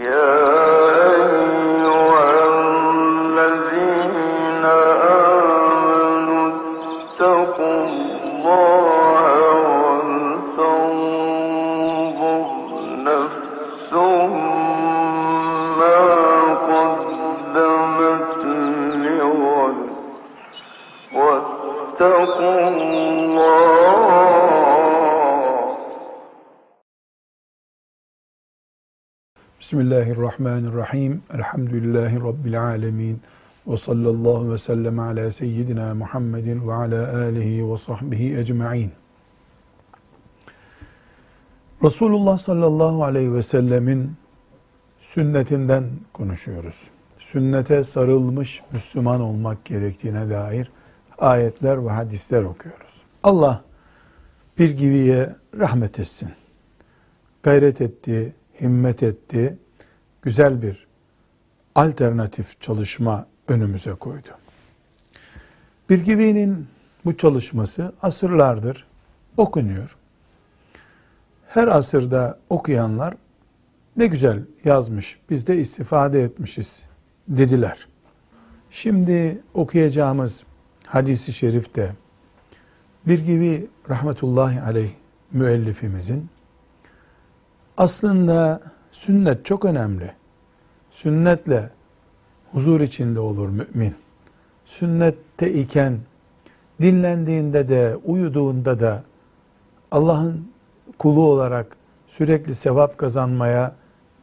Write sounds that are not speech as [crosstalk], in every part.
Yeah. Bismillahirrahmanirrahim. Elhamdülillahi Rabbil alemin. Ve sallallahu ve sellem ala seyyidina Muhammedin ve ala alihi ve sahbihi ecma'in. Resulullah sallallahu aleyhi ve sellemin sünnetinden konuşuyoruz. Sünnete sarılmış Müslüman olmak gerektiğine dair ayetler ve hadisler okuyoruz. Allah bir gibiye rahmet etsin. Gayret etti, himmet etti, güzel bir alternatif çalışma önümüze koydu. Bir gibinin bu çalışması asırlardır okunuyor. Her asırda okuyanlar ne güzel yazmış, biz de istifade etmişiz dediler. Şimdi okuyacağımız hadisi şerifte bir gibi rahmetullahi aleyh müellifimizin aslında sünnet çok önemli. Sünnetle huzur içinde olur mümin. Sünnette iken dinlendiğinde de uyuduğunda da Allah'ın kulu olarak sürekli sevap kazanmaya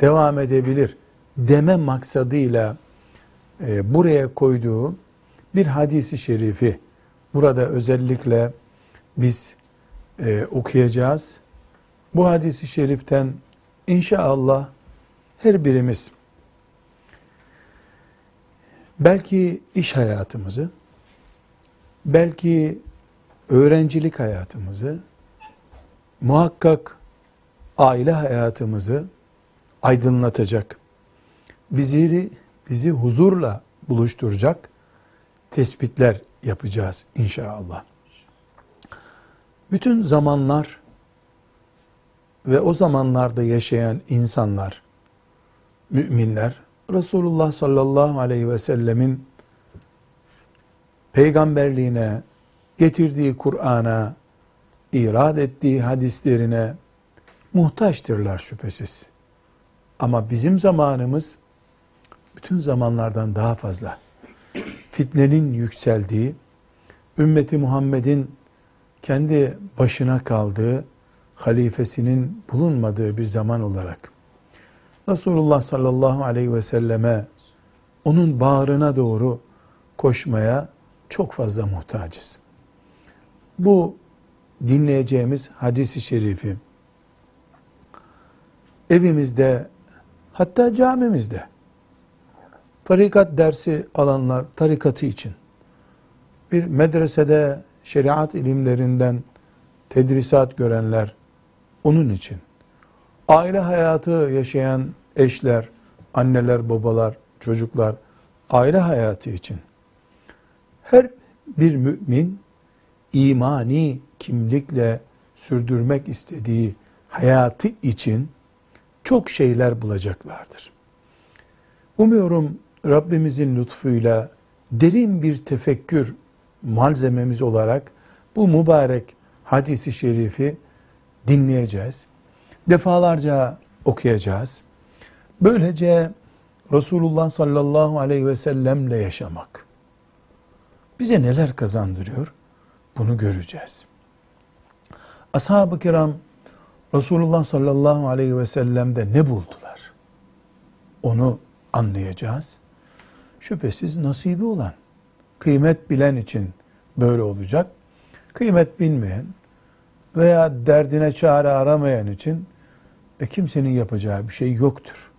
devam edebilir deme maksadıyla e, buraya koyduğu bir hadisi şerifi burada özellikle biz e, okuyacağız. Bu hadisi şeriften İnşallah her birimiz belki iş hayatımızı, belki öğrencilik hayatımızı, muhakkak aile hayatımızı aydınlatacak, bizi, bizi huzurla buluşturacak tespitler yapacağız inşallah. Bütün zamanlar ve o zamanlarda yaşayan insanlar, müminler, Resulullah sallallahu aleyhi ve sellemin peygamberliğine, getirdiği Kur'an'a, irad ettiği hadislerine muhtaçtırlar şüphesiz. Ama bizim zamanımız bütün zamanlardan daha fazla. Fitnenin yükseldiği, ümmeti Muhammed'in kendi başına kaldığı, halifesinin bulunmadığı bir zaman olarak Resulullah sallallahu aleyhi ve selleme onun bağrına doğru koşmaya çok fazla muhtacız. Bu dinleyeceğimiz hadisi şerifi evimizde hatta camimizde tarikat dersi alanlar tarikatı için bir medresede şeriat ilimlerinden tedrisat görenler onun için aile hayatı yaşayan eşler, anneler, babalar, çocuklar aile hayatı için her bir mümin imani kimlikle sürdürmek istediği hayatı için çok şeyler bulacaklardır. Umuyorum Rabbimizin lütfuyla derin bir tefekkür malzememiz olarak bu mübarek hadisi şerifi dinleyeceğiz. Defalarca okuyacağız. Böylece Resulullah sallallahu aleyhi ve sellemle yaşamak bize neler kazandırıyor? Bunu göreceğiz. Ashab-ı kiram Resulullah sallallahu aleyhi ve sellem'de ne buldular? Onu anlayacağız. Şüphesiz nasibi olan, kıymet bilen için böyle olacak. Kıymet bilmeyen, veya derdine çare aramayan için e, kimsenin yapacağı bir şey yoktur.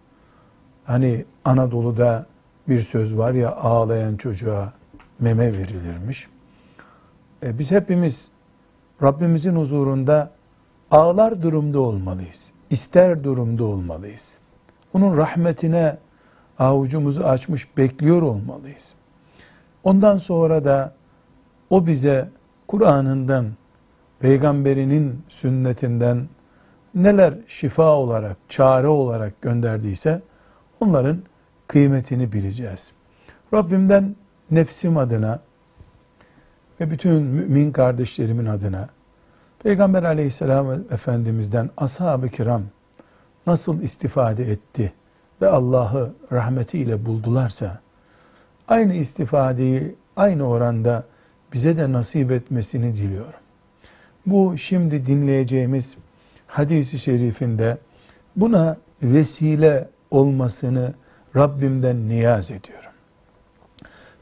Hani Anadolu'da bir söz var ya ağlayan çocuğa meme verilirmiş. E, biz hepimiz Rabbimizin huzurunda ağlar durumda olmalıyız. İster durumda olmalıyız. Onun rahmetine avucumuzu açmış bekliyor olmalıyız. Ondan sonra da o bize Kur'an'ından peygamberinin sünnetinden neler şifa olarak, çare olarak gönderdiyse Onların kıymetini bileceğiz. Rabbimden nefsim adına ve bütün mümin kardeşlerimin adına Peygamber aleyhisselam efendimizden ashab-ı kiram nasıl istifade etti ve Allah'ı rahmetiyle buldularsa aynı istifadeyi aynı oranda bize de nasip etmesini diliyorum. Bu şimdi dinleyeceğimiz hadisi şerifinde buna vesile olmasını Rabbimden niyaz ediyorum.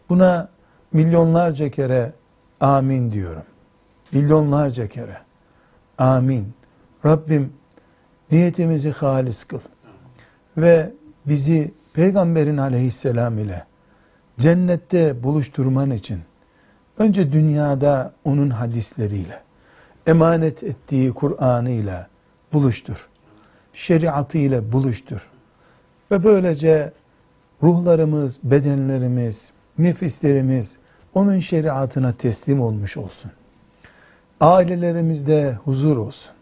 Buna milyonlarca kere amin diyorum. Milyonlarca kere amin. Rabbim niyetimizi halis kıl. Ve bizi Peygamberin aleyhisselam ile cennette buluşturman için önce dünyada onun hadisleriyle emanet ettiği Kur'an'ıyla buluştur. Şeriatıyla buluştur. Ve böylece ruhlarımız, bedenlerimiz, nefislerimiz onun şeriatına teslim olmuş olsun. Ailelerimizde huzur olsun.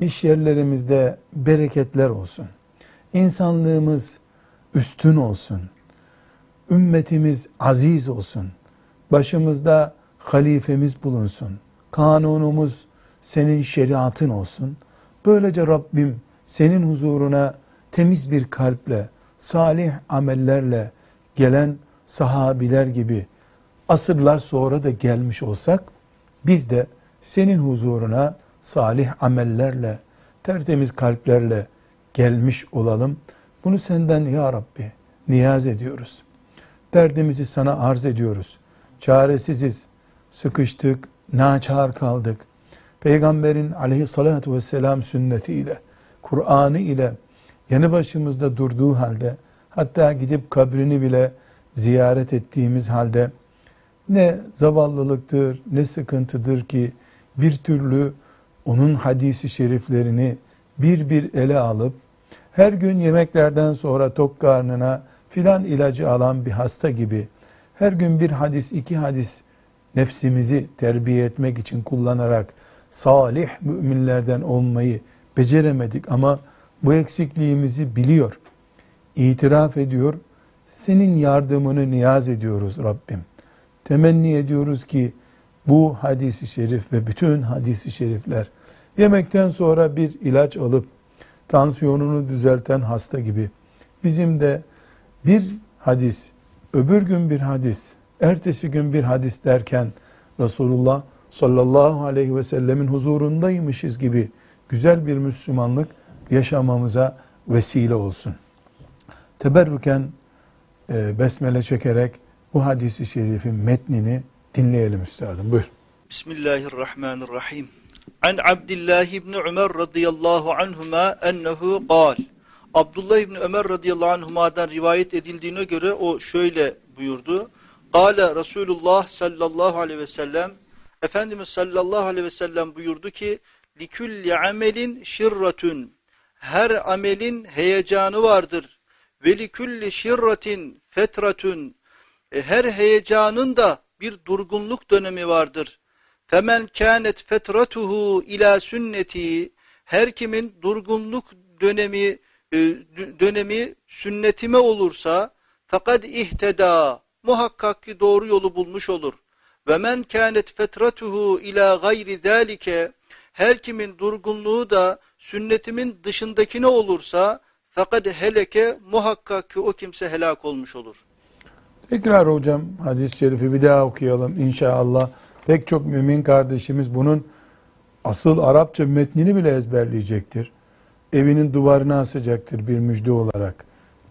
İş yerlerimizde bereketler olsun. İnsanlığımız üstün olsun. Ümmetimiz aziz olsun. Başımızda halifemiz bulunsun. Kanunumuz senin şeriatın olsun. Böylece Rabbim senin huzuruna temiz bir kalple, salih amellerle gelen sahabiler gibi asırlar sonra da gelmiş olsak, biz de senin huzuruna salih amellerle, tertemiz kalplerle gelmiş olalım. Bunu senden ya Rabbi niyaz ediyoruz. Derdimizi sana arz ediyoruz. Çaresiziz, sıkıştık, naçar kaldık. Peygamberin aleyhissalatu vesselam sünnetiyle, Kur'an'ı ile yanı başımızda durduğu halde, hatta gidip kabrini bile ziyaret ettiğimiz halde, ne zavallılıktır, ne sıkıntıdır ki bir türlü onun hadisi şeriflerini bir bir ele alıp, her gün yemeklerden sonra tok karnına filan ilacı alan bir hasta gibi, her gün bir hadis, iki hadis nefsimizi terbiye etmek için kullanarak salih müminlerden olmayı beceremedik ama bu eksikliğimizi biliyor, itiraf ediyor, senin yardımını niyaz ediyoruz Rabbim. Temenni ediyoruz ki bu hadisi şerif ve bütün hadisi şerifler yemekten sonra bir ilaç alıp tansiyonunu düzelten hasta gibi bizim de bir hadis, öbür gün bir hadis, ertesi gün bir hadis derken Resulullah sallallahu aleyhi ve sellemin huzurundaymışız gibi güzel bir Müslümanlık yaşamamıza vesile olsun. Teberrüken e, besmele çekerek bu hadisi şerifin metnini dinleyelim üstadım. Buyur. Bismillahirrahmanirrahim. An Abdullah ibn Ömer radıyallahu anhuma ennehu qal. Abdullah ibn Ömer radıyallahu anhuma'dan rivayet edildiğine göre o şöyle buyurdu. Kale Resulullah sallallahu aleyhi ve sellem Efendimiz sallallahu aleyhi ve sellem buyurdu ki likulli amelin şirratun. Her amelin heyecanı vardır. Ve likulli şirratin fetratun. E, her heyecanın da bir durgunluk dönemi vardır. Femen kânet fetratuhu ila sünneti. Her kimin durgunluk dönemi e, dönemi sünnetime olursa fakat ihteda muhakkak ki doğru yolu bulmuş olur. Ve men kânet fetratuhu ila gayri zâlike her kimin durgunluğu da sünnetimin dışındakine olursa fakat heleke muhakkak ki o kimse helak olmuş olur. Tekrar hocam hadis-i şerifi bir daha okuyalım inşallah. Pek çok mümin kardeşimiz bunun asıl Arapça metnini bile ezberleyecektir. Evinin duvarına asacaktır bir müjde olarak.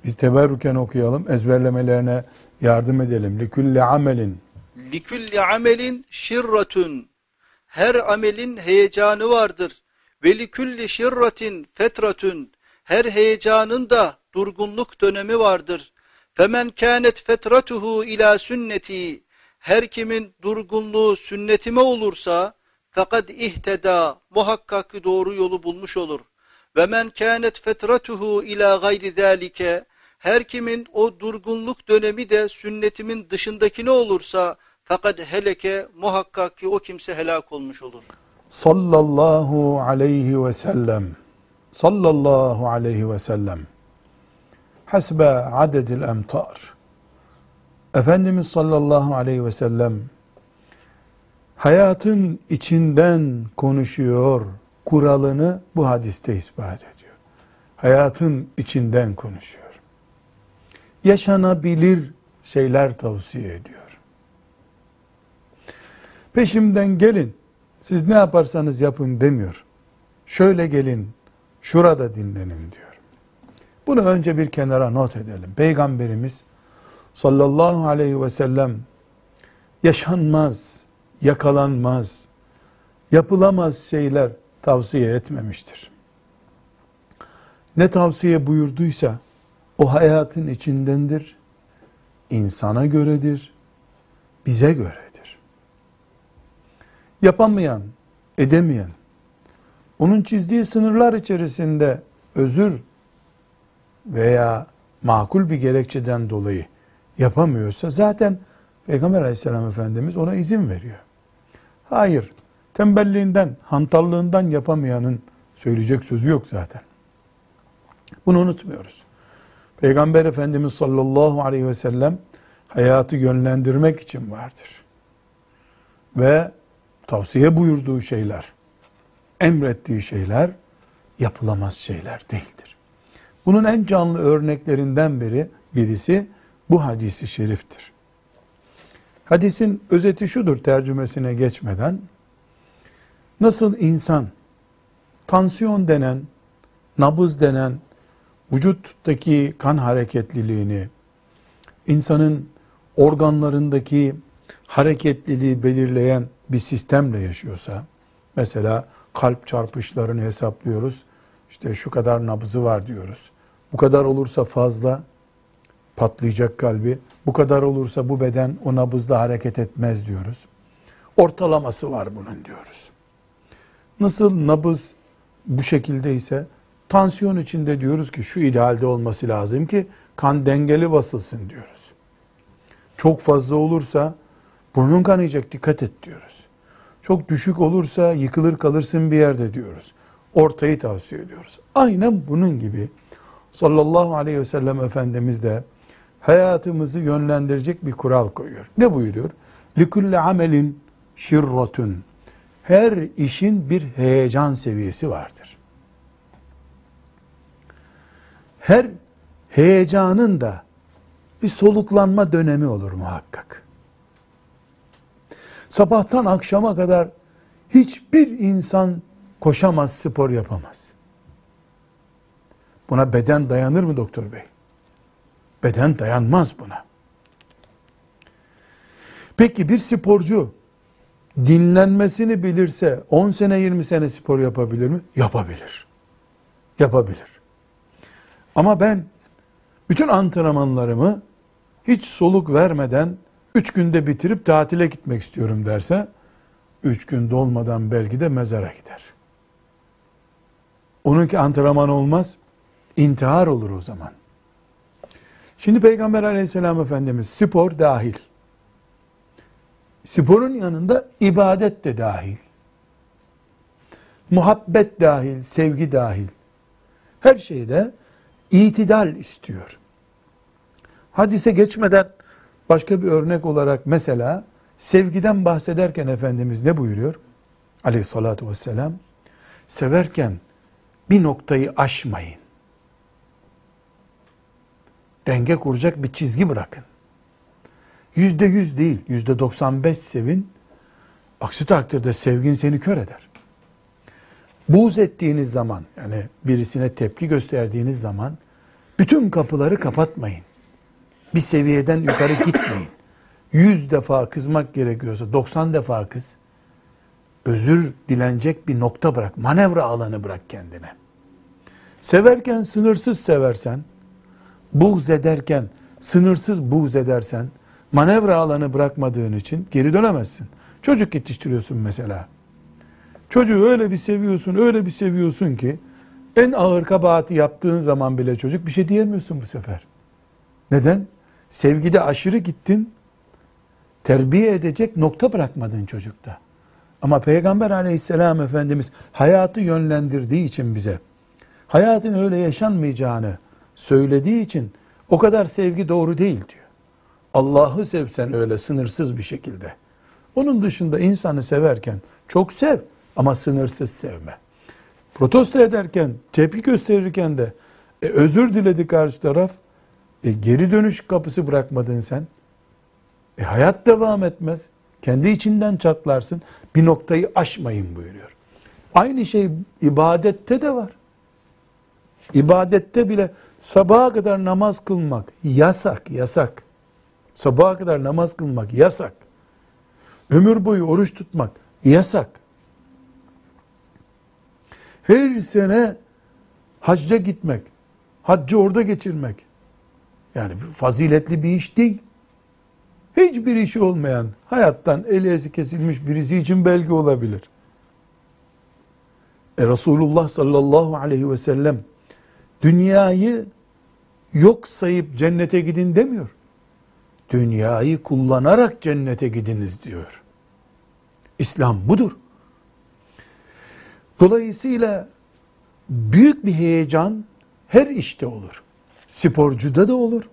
Biz teberrüken okuyalım, ezberlemelerine yardım edelim. Likulli amelin. Likulli amelin şirratun. Her amelin heyecanı vardır. Ve likulli şirratin fetratun. Her heyecanın da durgunluk dönemi vardır. Femen kânet fetratuhu ila sünneti her kimin durgunluğu sünnetime olursa fakat ihteda muhakkak doğru yolu bulmuş olur. Ve men kânet fetratuhu ila gayri zâlike her kimin o durgunluk dönemi de sünnetimin dışındakine olursa fakat heleke muhakkak ki o kimse helak olmuş olur. Sallallahu aleyhi ve sellem. Sallallahu aleyhi ve sellem. hasbe adedil emtar. Efendimiz sallallahu aleyhi ve sellem hayatın içinden konuşuyor kuralını bu hadiste ispat ediyor. Hayatın içinden konuşuyor. Yaşanabilir şeyler tavsiye ediyor. Peşimden gelin, siz ne yaparsanız yapın demiyor. Şöyle gelin, şurada dinlenin diyor. Bunu önce bir kenara not edelim. Peygamberimiz sallallahu aleyhi ve sellem yaşanmaz, yakalanmaz, yapılamaz şeyler tavsiye etmemiştir. Ne tavsiye buyurduysa o hayatın içindendir, insana göredir, bize göredir. Yapamayan, edemeyen, onun çizdiği sınırlar içerisinde özür veya makul bir gerekçeden dolayı yapamıyorsa zaten Peygamber aleyhisselam Efendimiz ona izin veriyor. Hayır, tembelliğinden, hantallığından yapamayanın söyleyecek sözü yok zaten. Bunu unutmuyoruz. Peygamber Efendimiz sallallahu aleyhi ve sellem hayatı yönlendirmek için vardır. Ve tavsiye buyurduğu şeyler, emrettiği şeyler yapılamaz şeyler değildir. Bunun en canlı örneklerinden biri birisi bu hadisi şeriftir. Hadisin özeti şudur tercümesine geçmeden. Nasıl insan tansiyon denen, nabız denen vücuttaki kan hareketliliğini, insanın organlarındaki hareketliliği belirleyen bir sistemle yaşıyorsa, mesela kalp çarpışlarını hesaplıyoruz, işte şu kadar nabzı var diyoruz. Bu kadar olursa fazla patlayacak kalbi, bu kadar olursa bu beden o nabızda hareket etmez diyoruz. Ortalaması var bunun diyoruz. Nasıl nabız bu şekilde ise tansiyon içinde diyoruz ki şu idealde olması lazım ki kan dengeli basılsın diyoruz. Çok fazla olursa burnun kanayacak dikkat et diyoruz. Çok düşük olursa yıkılır kalırsın bir yerde diyoruz. Ortayı tavsiye ediyoruz. Aynen bunun gibi sallallahu aleyhi ve sellem Efendimiz de hayatımızı yönlendirecek bir kural koyuyor. Ne buyuruyor? لِكُلَّ amelin şirratun. Her işin bir heyecan seviyesi vardır. Her heyecanın da bir soluklanma dönemi olur muhakkak. Sabahtan akşama kadar hiçbir insan koşamaz, spor yapamaz. Buna beden dayanır mı doktor bey? Beden dayanmaz buna. Peki bir sporcu dinlenmesini bilirse 10 sene 20 sene spor yapabilir mi? Yapabilir. Yapabilir. Ama ben bütün antrenmanlarımı hiç soluk vermeden 3 günde bitirip tatile gitmek istiyorum derse 3 gün dolmadan belki de mezara gider. Onunki antrenman olmaz, intihar olur o zaman. Şimdi Peygamber aleyhisselam Efendimiz spor dahil. Sporun yanında ibadet de dahil. Muhabbet dahil, sevgi dahil. Her şeyde itidal istiyor. Hadise geçmeden başka bir örnek olarak mesela sevgiden bahsederken Efendimiz ne buyuruyor? Aleyhissalatu vesselam. Severken bir noktayı aşmayın denge kuracak bir çizgi bırakın. Yüzde yüz değil, yüzde doksan beş sevin. Aksi takdirde sevgin seni kör eder. Buğz ettiğiniz zaman, yani birisine tepki gösterdiğiniz zaman, bütün kapıları kapatmayın. Bir seviyeden yukarı gitmeyin. Yüz defa kızmak gerekiyorsa, doksan defa kız. Özür dilenecek bir nokta bırak, manevra alanı bırak kendine. Severken sınırsız seversen, buğz ederken, sınırsız buğz edersen, manevra alanı bırakmadığın için geri dönemezsin. Çocuk yetiştiriyorsun mesela. Çocuğu öyle bir seviyorsun, öyle bir seviyorsun ki, en ağır kabahati yaptığın zaman bile çocuk bir şey diyemiyorsun bu sefer. Neden? Sevgide aşırı gittin, terbiye edecek nokta bırakmadın çocukta. Ama Peygamber aleyhisselam Efendimiz hayatı yönlendirdiği için bize, hayatın öyle yaşanmayacağını söylediği için o kadar sevgi doğru değil diyor. Allah'ı sevsen öyle sınırsız bir şekilde. Onun dışında insanı severken çok sev ama sınırsız sevme. Protesto ederken, tepki gösterirken de e, özür diledi karşı taraf. E, geri dönüş kapısı bırakmadın sen. E, hayat devam etmez. Kendi içinden çatlarsın. Bir noktayı aşmayın buyuruyor. Aynı şey ibadette de var. İbadette bile sabaha kadar namaz kılmak yasak, yasak. Sabaha kadar namaz kılmak yasak. Ömür boyu oruç tutmak yasak. Her sene hacca gitmek, haccı orada geçirmek. Yani faziletli bir iş değil. Hiçbir işi olmayan, hayattan eli kesilmiş birisi için belki olabilir. E Resulullah sallallahu aleyhi ve sellem dünyayı yok sayıp cennete gidin demiyor. Dünyayı kullanarak cennete gidiniz diyor. İslam budur. Dolayısıyla büyük bir heyecan her işte olur. Sporcuda da olur.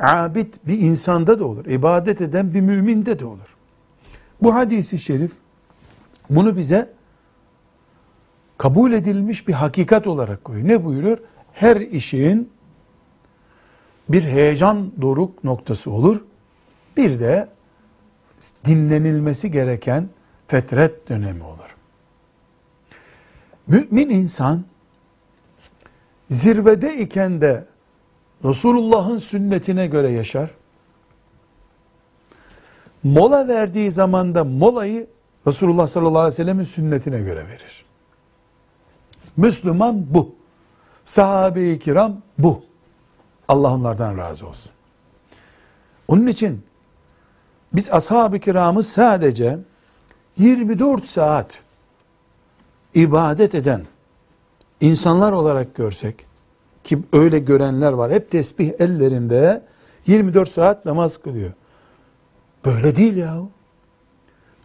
Abid bir insanda da olur. İbadet eden bir müminde de olur. Bu hadisi şerif bunu bize kabul edilmiş bir hakikat olarak koyuyor. Ne buyuruyor? Her işin bir heyecan doruk noktası olur. Bir de dinlenilmesi gereken fetret dönemi olur. Mümin insan zirvede iken de Resulullah'ın sünnetine göre yaşar. Mola verdiği zamanda molayı Resulullah sallallahu aleyhi ve sellemin sünnetine göre verir. Müslüman bu. Sahabe-i kiram bu. Allah onlardan razı olsun. Onun için biz ashab-ı kiramı sadece 24 saat ibadet eden insanlar olarak görsek, ki öyle görenler var, hep tesbih ellerinde 24 saat namaz kılıyor. Böyle değil ya.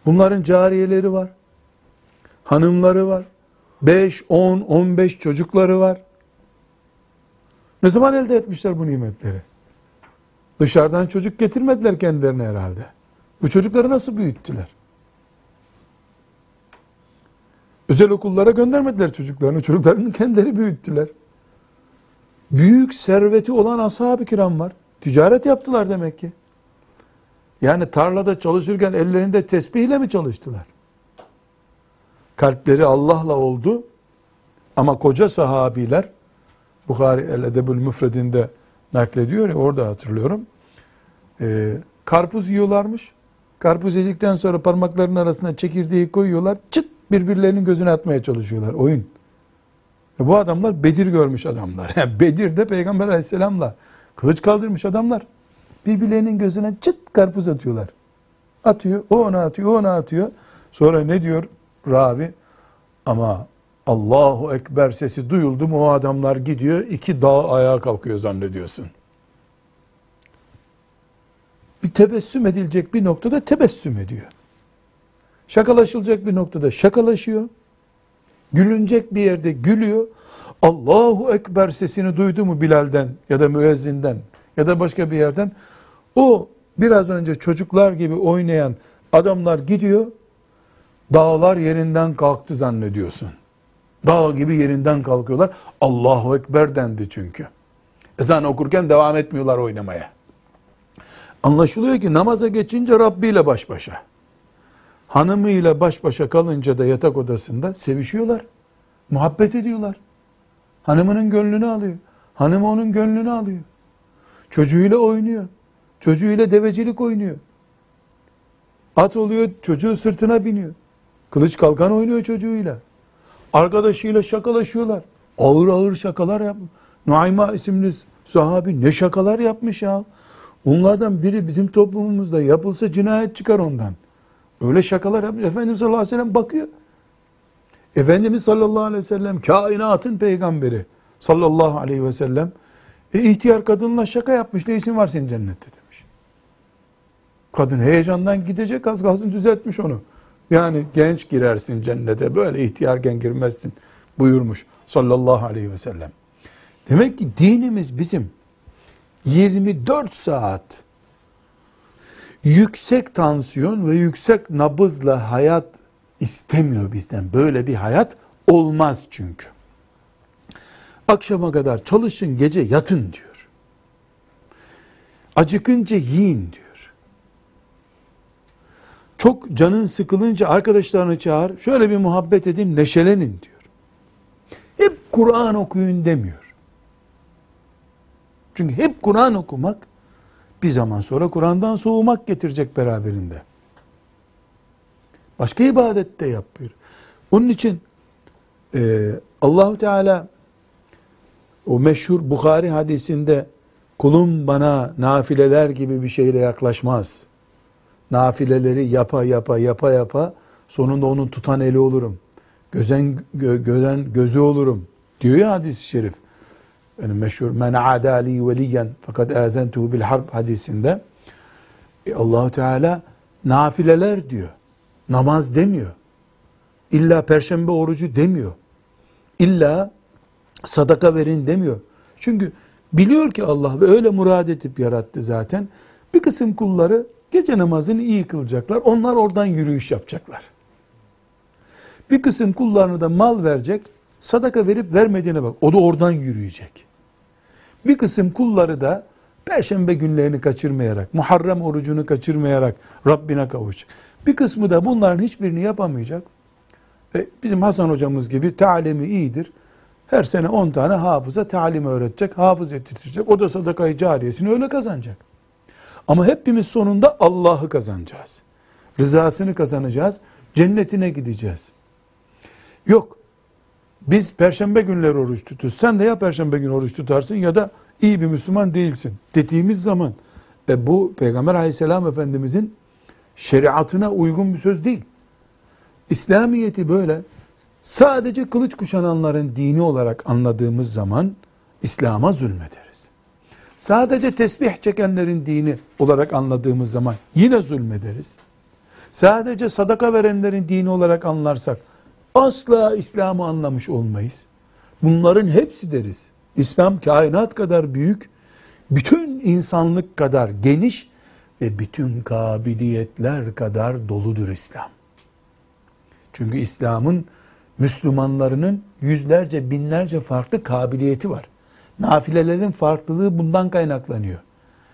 Bunların cariyeleri var, hanımları var, 5, 10, 15 çocukları var. Ne zaman elde etmişler bu nimetleri? Dışarıdan çocuk getirmediler kendilerine herhalde. Bu çocukları nasıl büyüttüler? Özel okullara göndermediler çocuklarını. Çocuklarını kendileri büyüttüler. Büyük serveti olan ashab-ı kiram var. Ticaret yaptılar demek ki. Yani tarlada çalışırken ellerinde tesbihle mi çalıştılar? Kalpleri Allah'la oldu. Ama koca sahabiler Bukhari el-Edebül Müfredinde naklediyor ya orada hatırlıyorum. Ee, karpuz yiyorlarmış. Karpuz yedikten sonra parmaklarının arasına çekirdeği koyuyorlar. Çıt birbirlerinin gözüne atmaya çalışıyorlar. Oyun. E bu adamlar Bedir görmüş adamlar. [laughs] Yani Bedir'de Peygamber aleyhisselamla kılıç kaldırmış adamlar. Birbirlerinin gözüne çıt karpuz atıyorlar. Atıyor, o ona atıyor, o ona atıyor. Sonra ne diyor Rabi? Ama Allahu Ekber sesi duyuldu mu o adamlar gidiyor, iki dağ ayağa kalkıyor zannediyorsun. Bir tebessüm edilecek bir noktada tebessüm ediyor. Şakalaşılacak bir noktada şakalaşıyor. Gülünecek bir yerde gülüyor. Allahu Ekber sesini duydu mu Bilal'den ya da müezzinden ya da başka bir yerden o biraz önce çocuklar gibi oynayan adamlar gidiyor dağlar yerinden kalktı zannediyorsun. Dağ gibi yerinden kalkıyorlar. Allahu Ekber dendi çünkü. Ezan okurken devam etmiyorlar oynamaya. Anlaşılıyor ki namaza geçince Rabbi ile baş başa. Hanımıyla baş başa kalınca da yatak odasında sevişiyorlar. Muhabbet ediyorlar. Hanımının gönlünü alıyor. Hanımı onun gönlünü alıyor. Çocuğuyla oynuyor. Çocuğuyla devecilik oynuyor. At oluyor, çocuğu sırtına biniyor. Kılıç kalkan oynuyor çocuğuyla. Arkadaşıyla şakalaşıyorlar. Ağır ağır şakalar yapmış. Nuayma isimli sahabi ne şakalar yapmış ya. Onlardan biri bizim toplumumuzda yapılsa cinayet çıkar ondan. Öyle şakalar yapmış. Efendimiz sallallahu aleyhi ve sellem bakıyor. Efendimiz sallallahu aleyhi ve sellem kainatın peygamberi sallallahu aleyhi ve sellem e, ihtiyar kadınla şaka yapmış. Ne işin var senin cennette demiş. Kadın heyecandan gidecek az kalsın düzeltmiş onu. Yani genç girersin cennete böyle ihtiyarken girmezsin buyurmuş sallallahu aleyhi ve sellem. Demek ki dinimiz bizim 24 saat yüksek tansiyon ve yüksek nabızla hayat istemiyor bizden. Böyle bir hayat olmaz çünkü. Akşama kadar çalışın, gece yatın diyor. Acıkınca yiyin diyor. Çok canın sıkılınca arkadaşlarını çağır, şöyle bir muhabbet edin, neşelenin diyor. Hep Kur'an okuyun demiyor. Çünkü hep Kur'an okumak bir zaman sonra Kur'an'dan soğumak getirecek beraberinde. Başka ibadet de yapıyor. Onun için e, Allahu Teala o meşhur Bukhari hadisinde kulum bana nafileler gibi bir şeyle yaklaşmaz. Nafileleri yapa yapa yapa yapa sonunda onun tutan eli olurum. Gözen gö, gören gözü olurum. Diyor ya hadis-i şerif. Yani meşhur men adali veliyen fakat azentuhu bil harb hadisinde e, Allahu Teala nafileler diyor. Namaz demiyor. İlla perşembe orucu demiyor. İlla sadaka verin demiyor. Çünkü biliyor ki Allah ve öyle murad edip yarattı zaten. Bir kısım kulları gece namazını iyi kılacaklar. Onlar oradan yürüyüş yapacaklar. Bir kısım kullarını da mal verecek. Sadaka verip vermediğine bak. O da oradan yürüyecek. Bir kısım kulları da Perşembe günlerini kaçırmayarak, Muharrem orucunu kaçırmayarak Rabbine kavuşacak. Bir kısmı da bunların hiçbirini yapamayacak. E, bizim Hasan hocamız gibi talimi iyidir. Her sene 10 tane hafıza talim öğretecek, hafız yetiştirecek. O da sadakayı cariyesini öyle kazanacak. Ama hepimiz sonunda Allah'ı kazanacağız. Rızasını kazanacağız. Cennetine gideceğiz. Yok. Biz perşembe günleri oruç tutuyoruz. Sen de ya perşembe günü oruç tutarsın ya da iyi bir Müslüman değilsin dediğimiz zaman e bu Peygamber aleyhisselam efendimizin şeriatına uygun bir söz değil. İslamiyeti böyle sadece kılıç kuşananların dini olarak anladığımız zaman İslam'a zulmederiz. Sadece tesbih çekenlerin dini olarak anladığımız zaman yine zulmederiz. Sadece sadaka verenlerin dini olarak anlarsak asla İslam'ı anlamış olmayız. Bunların hepsi deriz. İslam kainat kadar büyük, bütün insanlık kadar geniş ve bütün kabiliyetler kadar doludur İslam. Çünkü İslam'ın Müslümanlarının yüzlerce, binlerce farklı kabiliyeti var. Nafilelerin farklılığı bundan kaynaklanıyor.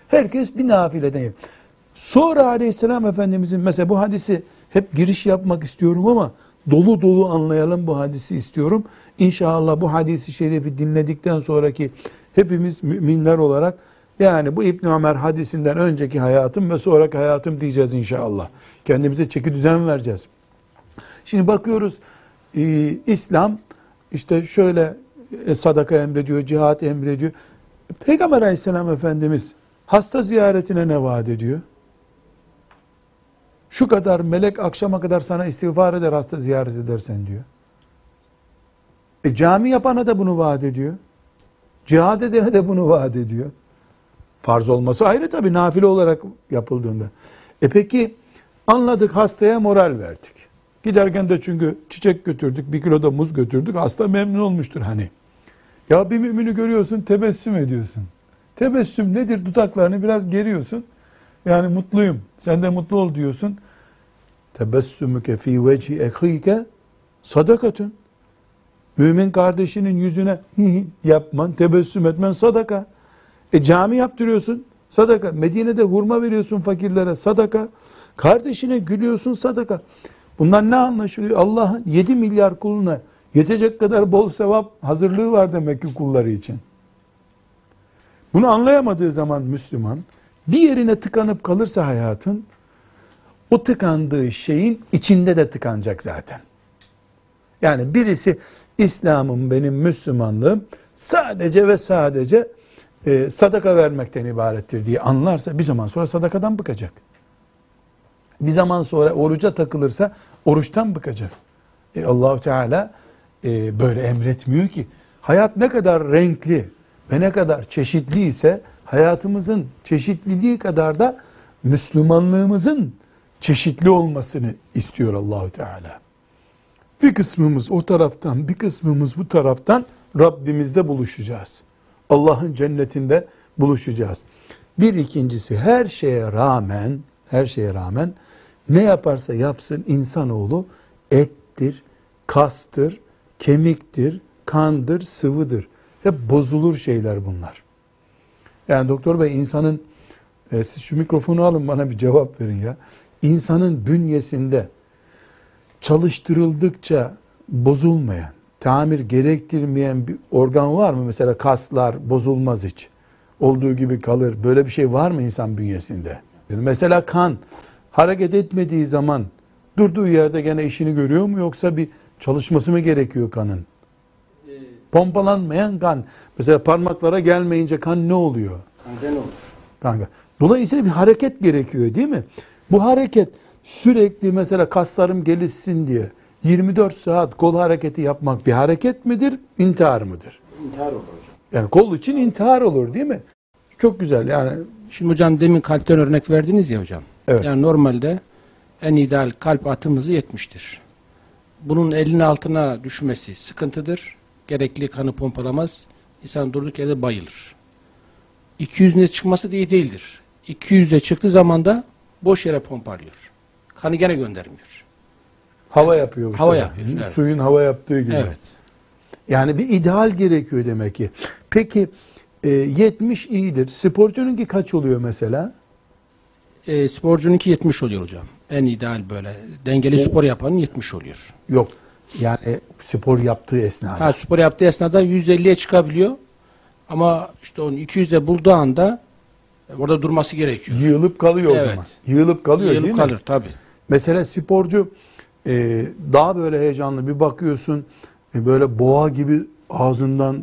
Herkes bir nafileden yapıyor. Sonra aleyhisselam efendimizin mesela bu hadisi hep giriş yapmak istiyorum ama dolu dolu anlayalım bu hadisi istiyorum. İnşallah bu hadisi şerifi dinledikten sonraki hepimiz müminler olarak yani bu İbn Ömer hadisinden önceki hayatım ve sonraki hayatım diyeceğiz inşallah. Kendimize çeki düzen vereceğiz. Şimdi bakıyoruz e, İslam işte şöyle e, sadaka emrediyor, cihat emrediyor. Peygamber aleyhisselam efendimiz hasta ziyaretine ne vaat ediyor? Şu kadar melek akşama kadar sana istiğfar eder hasta ziyaret edersen diyor. E cami yapana da bunu vaat ediyor. Cihad edene de bunu vaat ediyor. Farz olması ayrı tabii nafile olarak yapıldığında. E peki anladık hastaya moral verdik. Giderken de çünkü çiçek götürdük, bir kilo da muz götürdük. Hasta memnun olmuştur hani. Ya bir mümini görüyorsun tebessüm ediyorsun. Tebessüm nedir? Dudaklarını biraz geriyorsun. Yani mutluyum. Sen de mutlu ol diyorsun. Tebessümüke fi veci ehike sadakatun. Mümin kardeşinin yüzüne [laughs] yapman, tebessüm etmen sadaka. E cami yaptırıyorsun, sadaka. Medine'de hurma veriyorsun fakirlere, sadaka. Kardeşine gülüyorsun, sadaka. Bunlar ne anlaşılıyor? Allah'ın 7 milyar kuluna yetecek kadar bol sevap hazırlığı var demek ki kulları için. Bunu anlayamadığı zaman Müslüman, bir yerine tıkanıp kalırsa hayatın, o tıkandığı şeyin içinde de tıkanacak zaten. Yani birisi İslam'ım benim Müslümanlığım sadece ve sadece e, sadaka vermekten ibarettir diye anlarsa bir zaman sonra sadakadan bıkacak. Bir zaman sonra oruca takılırsa oruçtan bıkacak. E, Allahu Teala e, böyle emretmiyor ki. Hayat ne kadar renkli ve ne kadar çeşitli ise hayatımızın çeşitliliği kadar da Müslümanlığımızın çeşitli olmasını istiyor Allahu Teala. Bir kısmımız o taraftan, bir kısmımız bu taraftan Rabbimizde buluşacağız. Allah'ın cennetinde buluşacağız. Bir ikincisi her şeye rağmen, her şeye rağmen ne yaparsa yapsın insanoğlu ettir, kastır, kemiktir, kandır, sıvıdır. Hep bozulur şeyler bunlar. Yani doktor bey insanın e, siz şu mikrofonu alın bana bir cevap verin ya. İnsanın bünyesinde çalıştırıldıkça bozulmayan, tamir gerektirmeyen bir organ var mı? Mesela kaslar bozulmaz hiç. Olduğu gibi kalır. Böyle bir şey var mı insan bünyesinde? Mesela kan hareket etmediği zaman durduğu yerde gene işini görüyor mu yoksa bir çalışması mı gerekiyor kanın? Pompalanmayan kan. Mesela parmaklara gelmeyince kan ne oluyor? Neden olur? Kanka. Dolayısıyla bir hareket gerekiyor değil mi? Bu hareket sürekli mesela kaslarım gelişsin diye 24 saat kol hareketi yapmak bir hareket midir, intihar mıdır? İntihar olur hocam. Yani kol için intihar olur değil mi? Çok güzel yani. Şimdi hocam demin kalpten örnek verdiniz ya hocam. Evet. Yani normalde en ideal kalp atım hızı 70'tir. Bunun 50'nin altına düşmesi sıkıntıdır. Gerekli kanı pompalamaz. İnsan durduk yerde bayılır. 200'üne çıkması da iyi değildir. 200'e çıktığı zaman da boş yere pompalıyor. Kanı gene göndermiyor. Hava yapıyor bu Hava sefer. yapıyor, evet. Suyun hava yaptığı gibi. Evet. Yani bir ideal gerekiyor demek ki. Peki e, 70 iyidir. Sporcununki kaç oluyor mesela? E, sporcununki 70 oluyor hocam. En ideal böyle. Dengeli spor yapanın 70 oluyor. Yok. Yani spor yaptığı esnada. Ha, spor yaptığı esnada 150'ye çıkabiliyor. Ama işte onu 200'e bulduğu anda e, orada durması gerekiyor. Yığılıp kalıyor o Evet. zaman. Yığılıp kalıyor Yığılıp değil mi? kalır tabii. Mesela sporcu e, daha böyle heyecanlı bir bakıyorsun e, böyle boğa gibi ağzından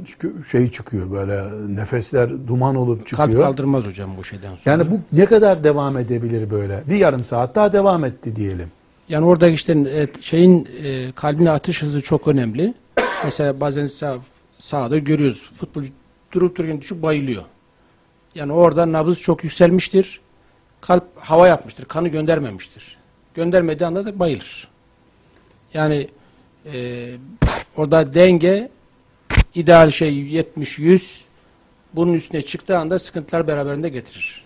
şey çıkıyor böyle nefesler duman olup çıkıyor. Kalp kaldırmaz hocam bu şeyden sonra. yani bu ne kadar devam edebilir böyle? Bir yarım saat daha devam etti diyelim. Yani orada işte e, şeyin e, kalbine atış hızı çok önemli. [coughs] Mesela bazen sağ, sahada görüyoruz. Futbolcu durup dururken düşüp bayılıyor. Yani orada nabız çok yükselmiştir. Kalp hava yapmıştır. Kanı göndermemiştir. Göndermediği anda da bayılır. Yani e, orada denge ideal şey 70-100 bunun üstüne çıktığı anda sıkıntılar beraberinde getirir.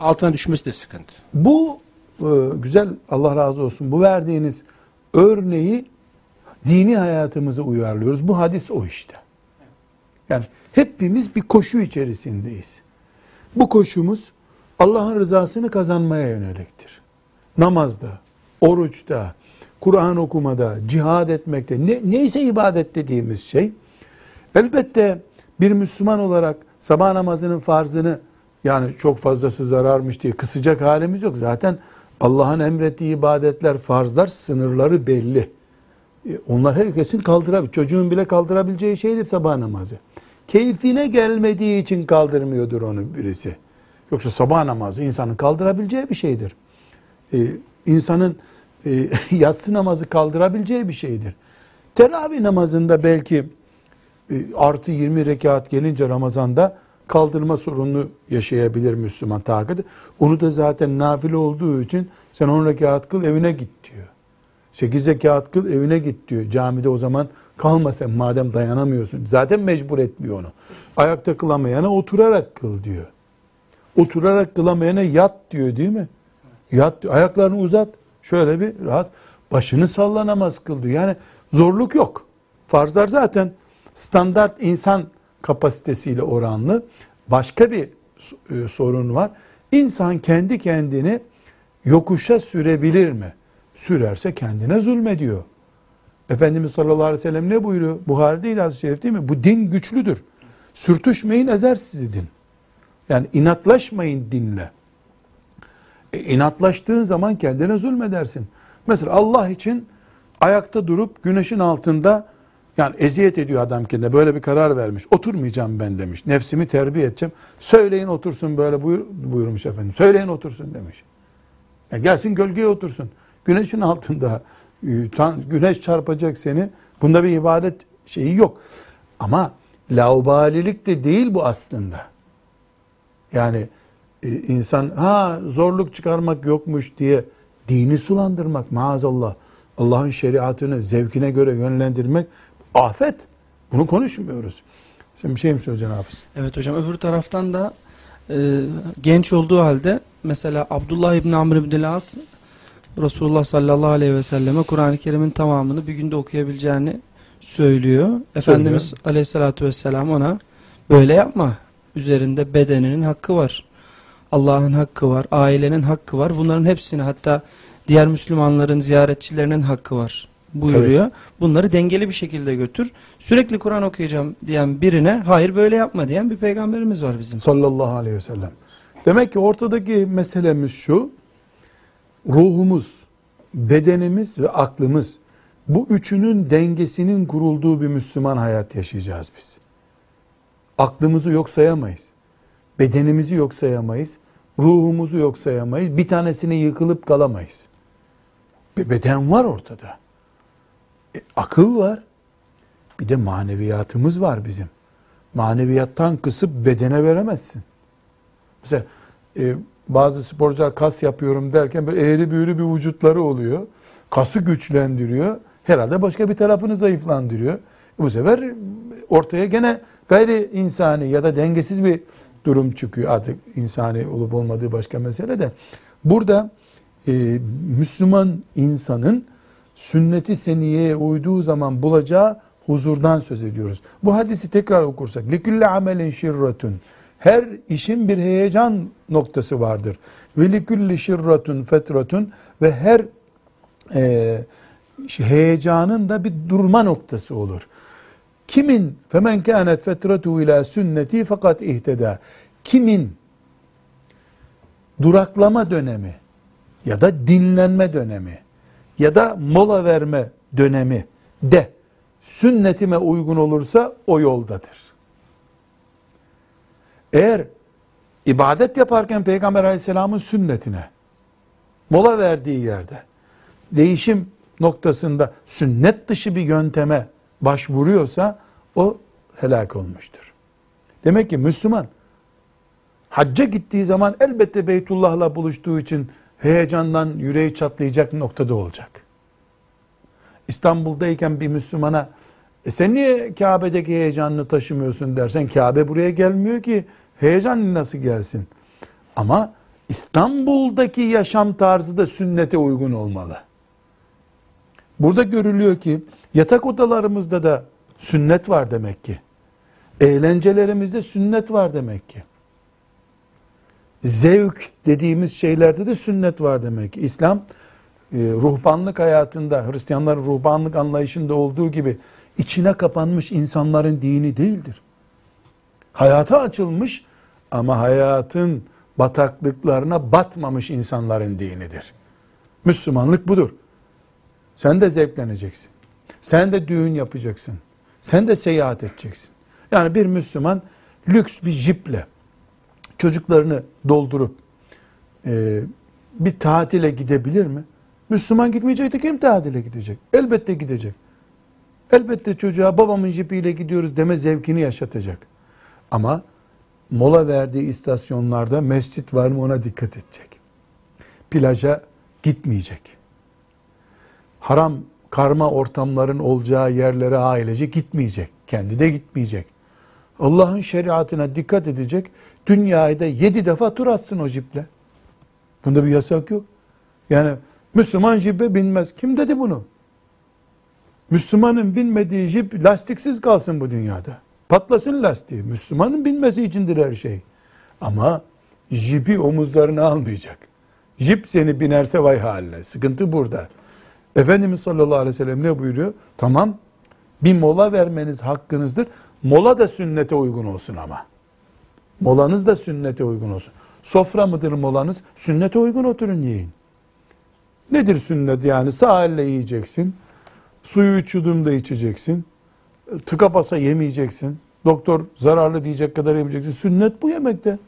Altına düşmesi de sıkıntı. Bu güzel Allah razı olsun bu verdiğiniz örneği dini hayatımıza uyarlıyoruz. Bu hadis o işte. Yani hepimiz bir koşu içerisindeyiz. Bu koşumuz Allah'ın rızasını kazanmaya yöneliktir. Namazda, oruçta, Kur'an okumada, cihad etmekte, ne, neyse ibadet dediğimiz şey, elbette bir Müslüman olarak sabah namazının farzını yani çok fazlası zararmış diye kısacak halimiz yok. Zaten Allah'ın emrettiği ibadetler, farzlar sınırları belli. E, Onlar herkesin kaldırabilir. Çocuğun bile kaldırabileceği şeydir sabah namazı. Keyfine gelmediği için kaldırmıyordur onu birisi. Yoksa sabah namazı insanın kaldırabileceği bir şeydir. Ee, insanın e, [laughs] yatsı namazı kaldırabileceği bir şeydir. Teravih namazında belki e, artı 20 rekat gelince Ramazan'da kaldırma sorununu yaşayabilir Müslüman takidi. Onu da zaten nafile olduğu için sen 10 rekat kıl evine git diyor. 8 rekat kıl evine git diyor. Camide o zaman kalma sen madem dayanamıyorsun. Zaten mecbur etmiyor onu. Ayakta kılamayana oturarak kıl diyor. Oturarak kılamayana yat diyor değil mi? Yat diyor. Ayaklarını uzat. Şöyle bir rahat. Başını salla namaz kıl diyor. Yani zorluk yok. Farzlar zaten standart insan kapasitesiyle oranlı. Başka bir e, sorun var. İnsan kendi kendini yokuşa sürebilir mi? Sürerse kendine zulmediyor. Efendimiz sallallahu aleyhi ve sellem ne buyuruyor? Buhari değil hadis-i şerif değil mi? Bu din güçlüdür. Sürtüşmeyin ezer sizi din. Yani inatlaşmayın dinle. E, inatlaştığın zaman kendine zulmedersin. Mesela Allah için ayakta durup güneşin altında yani eziyet ediyor adam kendine böyle bir karar vermiş. Oturmayacağım ben demiş. Nefsimi terbiye edeceğim. Söyleyin otursun böyle buyur, buyurmuş efendim. Söyleyin otursun demiş. Ya gelsin gölgeye otursun. Güneşin altında e, güneş çarpacak seni. Bunda bir ibadet şeyi yok. Ama laubalilik de değil bu aslında. Yani e, insan ha zorluk çıkarmak yokmuş diye dini sulandırmak maazallah. Allah'ın şeriatını zevkine göre yönlendirmek afet. Bunu konuşmuyoruz. Sen bir şey mi söyleyeceksin Hafız? Evet hocam öbür taraftan da e, genç olduğu halde mesela Abdullah İbni Amr İbni As Resulullah sallallahu aleyhi ve selleme Kur'an-ı Kerim'in tamamını bir günde okuyabileceğini söylüyor. Efendimiz aleyhissalatü vesselam ona böyle yapma. Üzerinde bedeninin hakkı var. Allah'ın hakkı var. Ailenin hakkı var. Bunların hepsini hatta diğer Müslümanların ziyaretçilerinin hakkı var buyuruyor. Bunları dengeli bir şekilde götür. Sürekli Kur'an okuyacağım diyen birine hayır böyle yapma diyen bir peygamberimiz var bizim. Sallallahu aleyhi ve sellem. Demek ki ortadaki meselemiz şu. Ruhumuz, bedenimiz ve aklımız bu üçünün dengesinin kurulduğu bir Müslüman hayat yaşayacağız biz. Aklımızı yok sayamayız. Bedenimizi yok sayamayız. Ruhumuzu yok sayamayız. Bir tanesine yıkılıp kalamayız. Bir beden var ortada. E, akıl var. Bir de maneviyatımız var bizim. Maneviyattan kısıp bedene veremezsin. Mesela e, bazı sporcular kas yapıyorum derken böyle eğri büğrü bir vücutları oluyor. Kası güçlendiriyor. Herhalde başka bir tarafını zayıflandırıyor. Bu sefer ortaya gene gayri insani ya da dengesiz bir durum çıkıyor. Artık insani olup olmadığı başka mesele de. Burada e, Müslüman insanın sünneti seniyeye uyduğu zaman bulacağı huzurdan söz ediyoruz. Bu hadisi tekrar okursak. لِكُلَّ amelin şirretun. Her işin bir heyecan noktası vardır. Ve likulli şirretun fetratun ve her e, heyecanın da bir durma noktası olur. Kimin femen kânet fetratu ila sünneti fakat ihteda. Kimin duraklama dönemi ya da dinlenme dönemi ya da mola verme dönemi de sünnetime uygun olursa o yoldadır. Eğer ibadet yaparken Peygamber aleyhisselamın sünnetine mola verdiği yerde değişim noktasında sünnet dışı bir yönteme başvuruyorsa o helak olmuştur. Demek ki Müslüman hacca gittiği zaman elbette Beytullah'la buluştuğu için heyecandan yüreği çatlayacak noktada olacak. İstanbul'dayken bir Müslümana e sen niye Kabe'deki heyecanını taşımıyorsun dersen Kabe buraya gelmiyor ki heyecan nasıl gelsin? Ama İstanbul'daki yaşam tarzı da sünnete uygun olmalı. Burada görülüyor ki yatak odalarımızda da sünnet var demek ki. Eğlencelerimizde sünnet var demek ki. Zevk dediğimiz şeylerde de sünnet var demek. İslam e, ruhbanlık hayatında, Hristiyanların ruhbanlık anlayışında olduğu gibi içine kapanmış insanların dini değildir. Hayata açılmış ama hayatın bataklıklarına batmamış insanların dinidir. Müslümanlık budur. Sen de zevkleneceksin. Sen de düğün yapacaksın. Sen de seyahat edeceksin. Yani bir Müslüman lüks bir jiple çocuklarını doldurup e, bir tatile gidebilir mi? Müslüman gitmeyecek de kim tatile gidecek? Elbette gidecek. Elbette çocuğa babamın jipiyle gidiyoruz deme zevkini yaşatacak. Ama mola verdiği istasyonlarda mescit var mı ona dikkat edecek. Plaja gitmeyecek. Haram karma ortamların olacağı yerlere ailece gitmeyecek. Kendi de gitmeyecek. Allah'ın şeriatına dikkat edecek. Dünyayı yedi defa tur atsın o jiple. Bunda bir yasak yok. Yani Müslüman jipe binmez. Kim dedi bunu? Müslümanın binmediği jip lastiksiz kalsın bu dünyada. Patlasın lastiği. Müslümanın binmesi içindir her şey. Ama jipi omuzlarına almayacak. Jip seni binerse vay haline. Sıkıntı burada. Efendimiz sallallahu aleyhi ve sellem ne buyuruyor? Tamam bir mola vermeniz hakkınızdır. Mola da sünnete uygun olsun ama. Molanız da sünnete uygun olsun. Sofra mıdır molanız? Sünnete uygun oturun yiyin. Nedir sünnet yani? Sağ elle yiyeceksin. Suyu üç yudumda içeceksin. Tıka basa yemeyeceksin. Doktor zararlı diyecek kadar yemeyeceksin. Sünnet bu yemekte.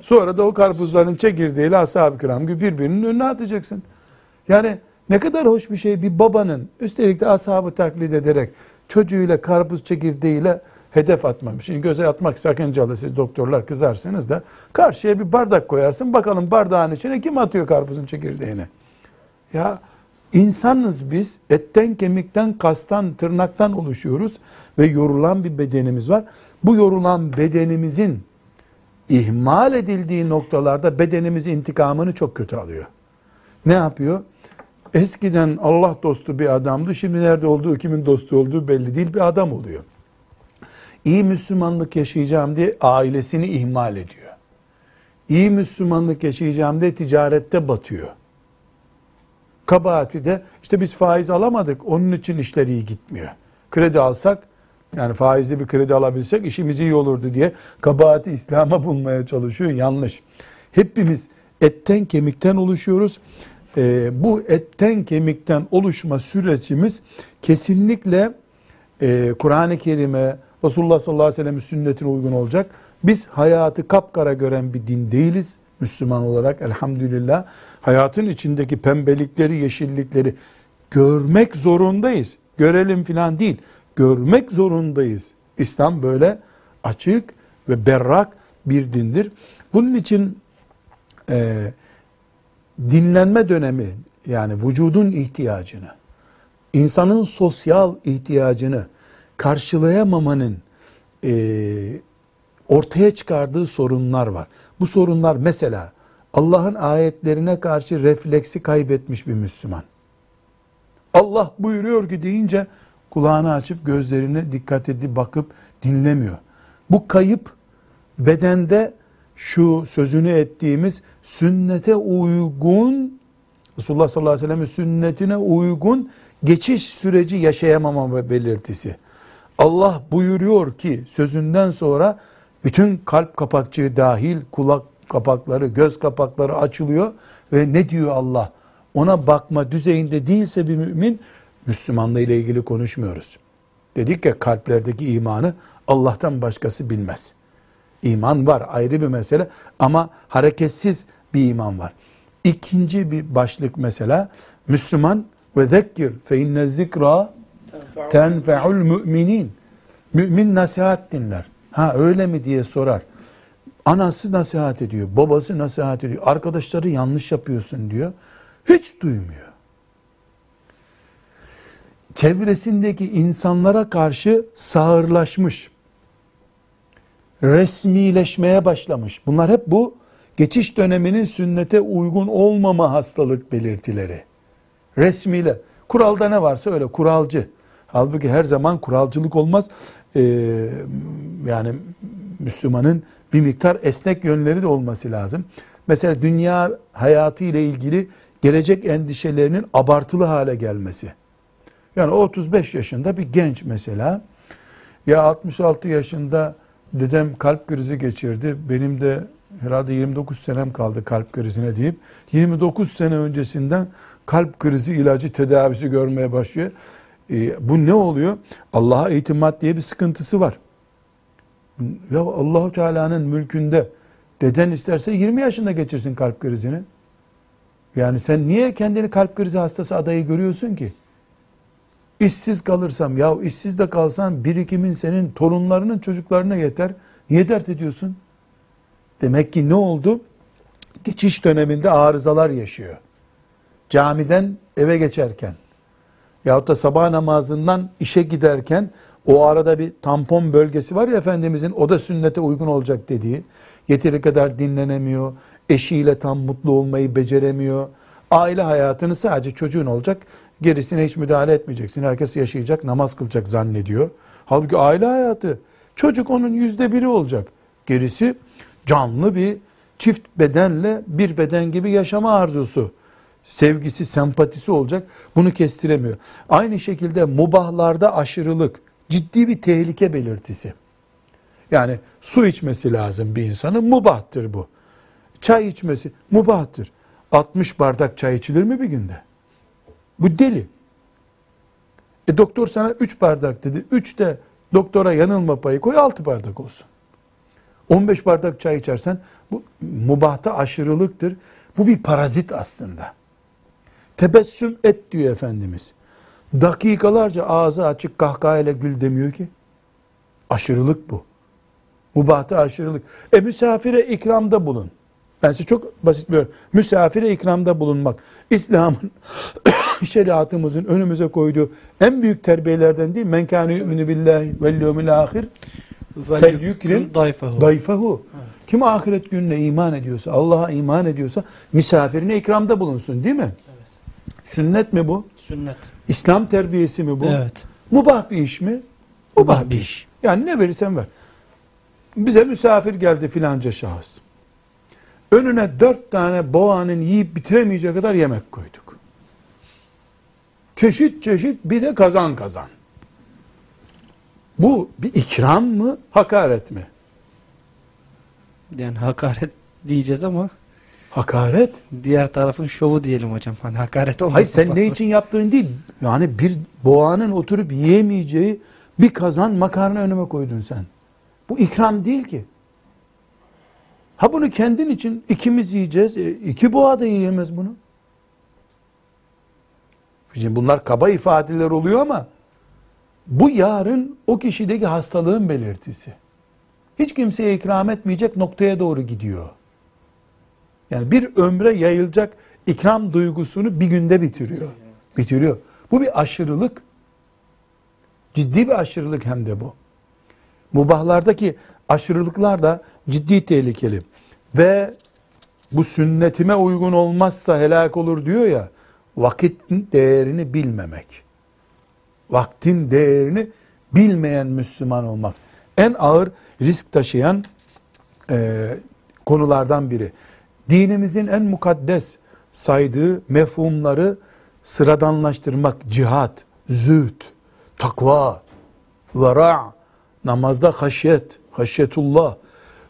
Sonra da o karpuzların çekirdeğiyle ashab-ı kiram gibi birbirinin önüne atacaksın. Yani ne kadar hoş bir şey bir babanın üstelik de ashabı taklit ederek çocuğuyla karpuz çekirdeğiyle hedef atmamış. Şimdi göze atmak sakıncalı siz doktorlar kızarsınız da karşıya bir bardak koyarsın bakalım bardağın içine kim atıyor karpuzun çekirdeğini. Ya İnsanız biz. Etten, kemikten, kastan, tırnaktan oluşuyoruz ve yorulan bir bedenimiz var. Bu yorulan bedenimizin ihmal edildiği noktalarda bedenimiz intikamını çok kötü alıyor. Ne yapıyor? Eskiden Allah dostu bir adamdı. Şimdi nerede olduğu, kimin dostu olduğu belli değil bir adam oluyor. İyi Müslümanlık yaşayacağım diye ailesini ihmal ediyor. İyi Müslümanlık yaşayacağım diye ticarette batıyor. Kabahati de işte biz faiz alamadık onun için işler iyi gitmiyor. Kredi alsak yani faizli bir kredi alabilsek işimiz iyi olurdu diye kabahati İslam'a bulmaya çalışıyor. Yanlış. Hepimiz etten kemikten oluşuyoruz. Ee, bu etten kemikten oluşma sürecimiz kesinlikle e, Kur'an-ı Kerim'e, Resulullah sallallahu aleyhi ve sellem'in sünnetine uygun olacak. Biz hayatı kapkara gören bir din değiliz. Müslüman olarak elhamdülillah hayatın içindeki pembelikleri, yeşillikleri görmek zorundayız. Görelim filan değil. Görmek zorundayız. İslam böyle açık ve berrak bir dindir. Bunun için e, dinlenme dönemi yani vücudun ihtiyacını, insanın sosyal ihtiyacını karşılayamamanın e, ortaya çıkardığı sorunlar var. Bu sorunlar mesela Allah'ın ayetlerine karşı refleksi kaybetmiş bir Müslüman. Allah buyuruyor ki deyince kulağını açıp gözlerine dikkat edip bakıp dinlemiyor. Bu kayıp bedende şu sözünü ettiğimiz sünnete uygun Resulullah sallallahu aleyhi ve sellem'in sünnetine uygun geçiş süreci yaşayamama belirtisi. Allah buyuruyor ki sözünden sonra bütün kalp kapakçığı dahil kulak kapakları, göz kapakları açılıyor ve ne diyor Allah? Ona bakma düzeyinde değilse bir mümin Müslümanla ile ilgili konuşmuyoruz. Dedik ya kalplerdeki imanı Allah'tan başkası bilmez. İman var ayrı bir mesele ama hareketsiz bir iman var. İkinci bir başlık mesela Müslüman ve zekkir fe inne zikra tenfe'ul müminin. Mümin nasihat dinler. Ha öyle mi diye sorar. Anası nasihat ediyor, babası nasihat ediyor, arkadaşları yanlış yapıyorsun diyor. Hiç duymuyor. Çevresindeki insanlara karşı sağırlaşmış. Resmileşmeye başlamış. Bunlar hep bu geçiş döneminin sünnete uygun olmama hastalık belirtileri. Resmiyle. Kuralda ne varsa öyle kuralcı. Halbuki her zaman kuralcılık olmaz. Ee, yani Müslümanın bir miktar esnek yönleri de olması lazım. Mesela dünya hayatı ile ilgili gelecek endişelerinin abartılı hale gelmesi. Yani 35 yaşında bir genç mesela ya 66 yaşında dedem kalp krizi geçirdi. Benim de herhalde 29 senem kaldı kalp krizine deyip 29 sene öncesinden kalp krizi ilacı tedavisi görmeye başlıyor. E, bu ne oluyor? Allah'a itimat diye bir sıkıntısı var. Ya Allahu Teala'nın mülkünde deden isterse 20 yaşında geçirsin kalp krizini. Yani sen niye kendini kalp krizi hastası adayı görüyorsun ki? İşsiz kalırsam, ya işsiz de kalsan birikimin senin torunlarının çocuklarına yeter. Niye dert ediyorsun? Demek ki ne oldu? Geçiş döneminde arızalar yaşıyor. Camiden eve geçerken yahut da sabah namazından işe giderken o arada bir tampon bölgesi var ya Efendimizin o da sünnete uygun olacak dediği. Yeteri kadar dinlenemiyor, eşiyle tam mutlu olmayı beceremiyor. Aile hayatını sadece çocuğun olacak, gerisine hiç müdahale etmeyeceksin. Herkes yaşayacak, namaz kılacak zannediyor. Halbuki aile hayatı, çocuk onun yüzde biri olacak. Gerisi canlı bir çift bedenle bir beden gibi yaşama arzusu. Sevgisi, sempatisi olacak. Bunu kestiremiyor. Aynı şekilde mubahlarda aşırılık ciddi bir tehlike belirtisi. Yani su içmesi lazım bir insanın mubahtır bu. Çay içmesi mubahtır. 60 bardak çay içilir mi bir günde? Bu deli. E doktor sana 3 bardak dedi. 3 de doktora yanılma payı koy 6 bardak olsun. 15 bardak çay içersen bu mubahta aşırılıktır. Bu bir parazit aslında. Tebessüm et diyor Efendimiz. Dakikalarca ağzı açık kahkahayla gül demiyor ki. Aşırılık bu. Mubahta aşırılık. E misafire ikramda bulun. Ben size çok basit bir Misafire ikramda bulunmak. İslam'ın [coughs] şeriatımızın önümüze koyduğu en büyük terbiyelerden değil. Men kâne yu'minu billahi vel yevmil ahir fel dayfehu. dayfehu. Kim ahiret gününe iman ediyorsa, Allah'a iman ediyorsa misafirine ikramda bulunsun değil mi? Sünnet mi bu? Sünnet. İslam terbiyesi mi bu? Evet. Mubah bir iş mi? Mubah bir iş. Yani ne verirsen ver. Bize misafir geldi filanca şahıs. Önüne dört tane boğanın yiyip bitiremeyecek kadar yemek koyduk. Çeşit çeşit bir de kazan kazan. Bu bir ikram mı, hakaret mi? Yani hakaret diyeceğiz ama Hakaret. diğer tarafın şovu diyelim hocam. Hani hakaret olmasın. Hayır sen fazla. ne için yaptığın değil. Yani bir boğanın oturup yiyemeyeceği bir kazan makarna önüme koydun sen. Bu ikram değil ki. Ha bunu kendin için ikimiz yiyeceğiz. E, iki boğa da yiyemez bunu. Şimdi bunlar kaba ifadeler oluyor ama bu yarın o kişideki hastalığın belirtisi. Hiç kimseye ikram etmeyecek noktaya doğru gidiyor. Yani bir ömre yayılacak ikram duygusunu bir günde bitiriyor. Bitiriyor. Bu bir aşırılık. Ciddi bir aşırılık hem de bu. Mubahlardaki aşırılıklar da ciddi tehlikeli. Ve bu sünnetime uygun olmazsa helak olur diyor ya, vakitin değerini bilmemek. Vaktin değerini bilmeyen Müslüman olmak. En ağır risk taşıyan e, konulardan biri. Dinimizin en mukaddes saydığı mefhumları sıradanlaştırmak, cihat, zühd, takva, vera, namazda haşyet, haşyetullah.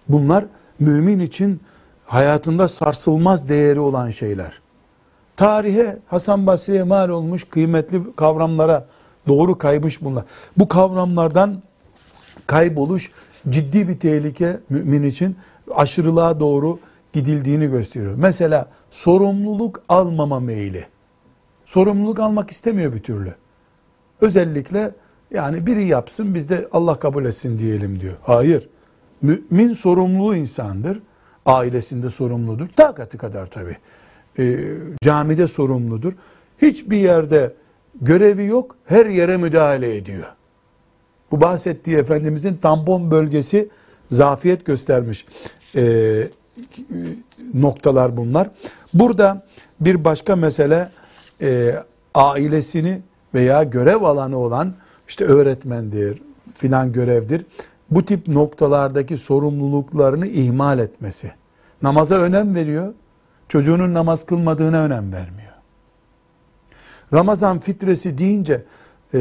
Bunlar mümin için hayatında sarsılmaz değeri olan şeyler. Tarihe Hasan Basri'ye mal olmuş kıymetli kavramlara doğru kaymış bunlar. Bu kavramlardan kayboluş ciddi bir tehlike mümin için aşırılığa doğru gidildiğini gösteriyor. Mesela sorumluluk almama meyli. Sorumluluk almak istemiyor bir türlü. Özellikle yani biri yapsın biz de Allah kabul etsin diyelim diyor. Hayır. Mümin sorumluluğu insandır. Ailesinde sorumludur. Takati kadar tabii. Ee, camide sorumludur. Hiçbir yerde görevi yok. Her yere müdahale ediyor. Bu bahsettiği Efendimizin tampon bölgesi zafiyet göstermiş ee, noktalar bunlar. Burada bir başka mesele e, ailesini veya görev alanı olan işte öğretmendir, filan görevdir. Bu tip noktalardaki sorumluluklarını ihmal etmesi. Namaza önem veriyor. Çocuğunun namaz kılmadığına önem vermiyor. Ramazan fitresi deyince e,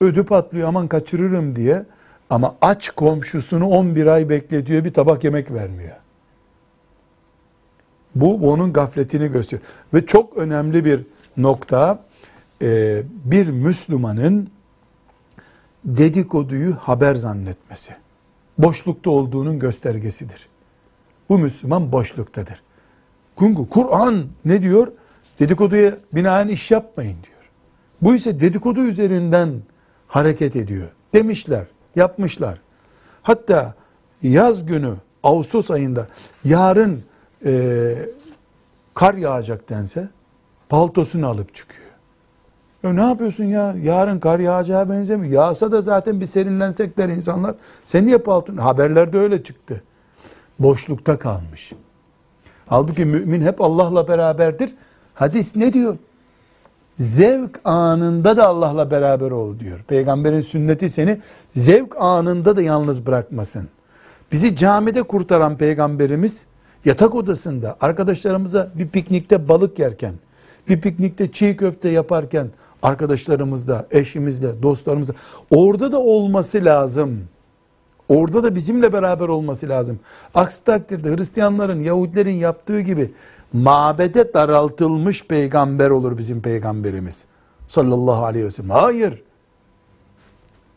ödü patlıyor aman kaçırırım diye ama aç komşusunu 11 ay bekletiyor bir tabak yemek vermiyor. Bu onun gafletini gösteriyor. Ve çok önemli bir nokta e, bir Müslümanın dedikoduyu haber zannetmesi. Boşlukta olduğunun göstergesidir. Bu Müslüman boşluktadır. Çünkü Kur'an ne diyor? Dedikoduya binaen iş yapmayın diyor. Bu ise dedikodu üzerinden hareket ediyor. Demişler, yapmışlar. Hatta yaz günü Ağustos ayında yarın e, kar yağacak dense paltosunu alıp çıkıyor. Ya ne yapıyorsun ya? Yarın kar yağacağı benzemiyor. Yağsa da zaten bir serinlensek der insanlar. Sen niye palton? Haberlerde öyle çıktı. Boşlukta kalmış. Halbuki mümin hep Allah'la beraberdir. Hadis ne diyor? Zevk anında da Allah'la beraber ol diyor. Peygamberin sünneti seni zevk anında da yalnız bırakmasın. Bizi camide kurtaran peygamberimiz yatak odasında arkadaşlarımıza bir piknikte balık yerken, bir piknikte çiğ köfte yaparken arkadaşlarımızla, eşimizle, dostlarımızla orada da olması lazım. Orada da bizimle beraber olması lazım. Aksi takdirde Hristiyanların, Yahudilerin yaptığı gibi mabede daraltılmış peygamber olur bizim peygamberimiz. Sallallahu aleyhi ve sellem. Hayır.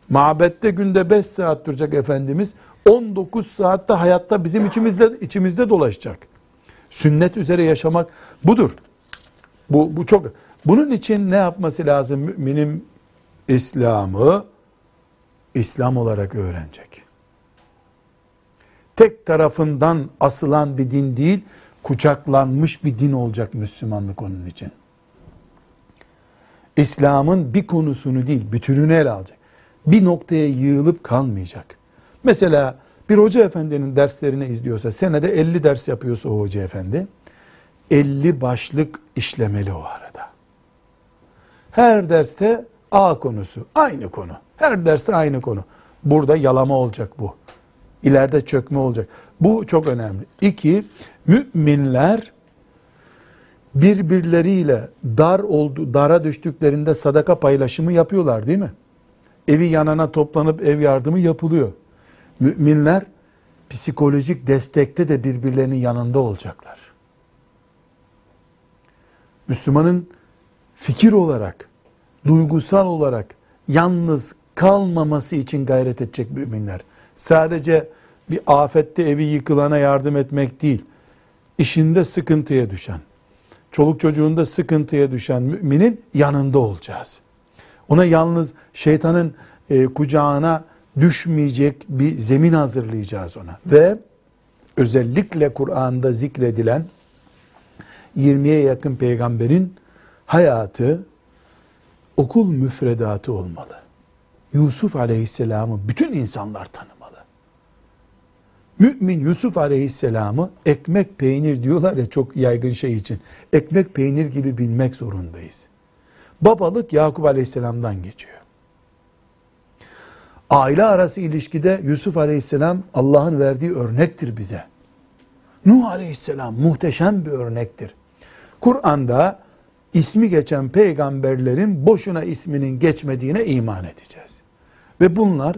Mabette günde 5 saat duracak Efendimiz. 19 saatte hayatta bizim içimizde, içimizde dolaşacak. Sünnet üzere yaşamak budur. Bu, bu çok. Bunun için ne yapması lazım müminin İslam'ı İslam olarak öğrenecek. Tek tarafından asılan bir din değil, kucaklanmış bir din olacak Müslümanlık onun için. İslam'ın bir konusunu değil, bütününü ele alacak. Bir noktaya yığılıp kalmayacak. Mesela bir hoca efendinin derslerini izliyorsa, senede 50 ders yapıyorsa o hoca efendi, 50 başlık işlemeli o arada. Her derste A konusu, aynı konu. Her derste aynı konu. Burada yalama olacak bu. İleride çökme olacak. Bu çok önemli. İki, müminler birbirleriyle dar oldu, dara düştüklerinde sadaka paylaşımı yapıyorlar değil mi? Evi yanana toplanıp ev yardımı yapılıyor. Müminler psikolojik destekte de birbirlerinin yanında olacaklar. Müslümanın fikir olarak, duygusal olarak yalnız kalmaması için gayret edecek müminler. Sadece bir afette evi yıkılana yardım etmek değil, işinde sıkıntıya düşen, çoluk çocuğunda sıkıntıya düşen müminin yanında olacağız. Ona yalnız şeytanın e, kucağına düşmeyecek bir zemin hazırlayacağız ona. Ve özellikle Kur'an'da zikredilen 20'ye yakın peygamberin hayatı okul müfredatı olmalı. Yusuf Aleyhisselam'ı bütün insanlar tanımalı. Mümin Yusuf Aleyhisselam'ı ekmek peynir diyorlar ya çok yaygın şey için. Ekmek peynir gibi bilmek zorundayız. Babalık Yakup Aleyhisselam'dan geçiyor. Aile arası ilişkide Yusuf Aleyhisselam Allah'ın verdiği örnektir bize. Nuh Aleyhisselam muhteşem bir örnektir. Kur'an'da ismi geçen peygamberlerin boşuna isminin geçmediğine iman edeceğiz. Ve bunlar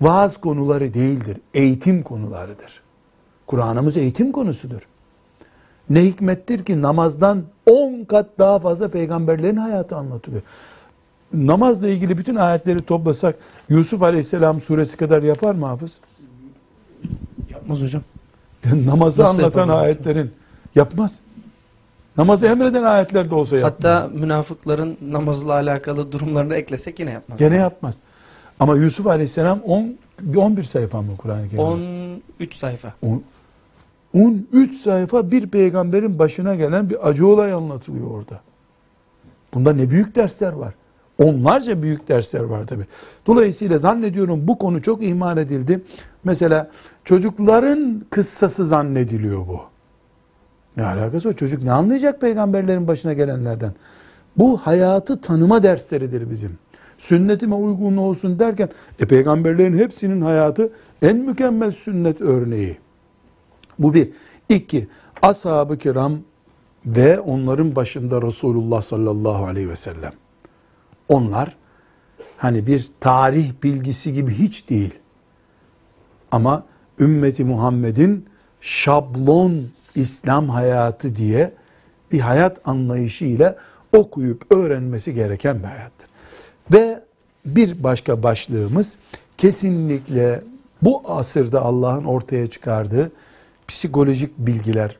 vaaz konuları değildir, eğitim konularıdır. Kur'an'ımız eğitim konusudur. Ne hikmettir ki namazdan 10 kat daha fazla peygamberlerin hayatı anlatılıyor. Namazla ilgili bütün ayetleri toplasak Yusuf Aleyhisselam suresi kadar yapar mı hafız? Yapmaz hocam. Namazı Nasıl anlatan ayetlerin yapmaz. Namazı emreden ayetler de olsa yapmaz. Hatta münafıkların namazla alakalı durumlarını eklesek yine yapmaz. Gene yapmaz. Ama Yusuf Aleyhisselam 10 11 sayfa mı Kur'an-ı Kerim'de? 13 sayfa. 13 sayfa bir peygamberin başına gelen bir acı olay anlatılıyor orada. Bunda ne büyük dersler var. Onlarca büyük dersler var tabi. Dolayısıyla zannediyorum bu konu çok ihmal edildi. Mesela çocukların kıssası zannediliyor bu. Ne alakası var? Çocuk ne anlayacak peygamberlerin başına gelenlerden? Bu hayatı tanıma dersleridir bizim. Sünnetime uygun olsun derken e, peygamberlerin hepsinin hayatı en mükemmel sünnet örneği. Bu bir. İki, ashab-ı kiram ve onların başında Resulullah sallallahu aleyhi ve sellem. Onlar hani bir tarih bilgisi gibi hiç değil. Ama ümmeti Muhammed'in şablon İslam hayatı diye bir hayat anlayışı ile okuyup öğrenmesi gereken bir hayattır. Ve bir başka başlığımız kesinlikle bu asırda Allah'ın ortaya çıkardığı psikolojik bilgiler,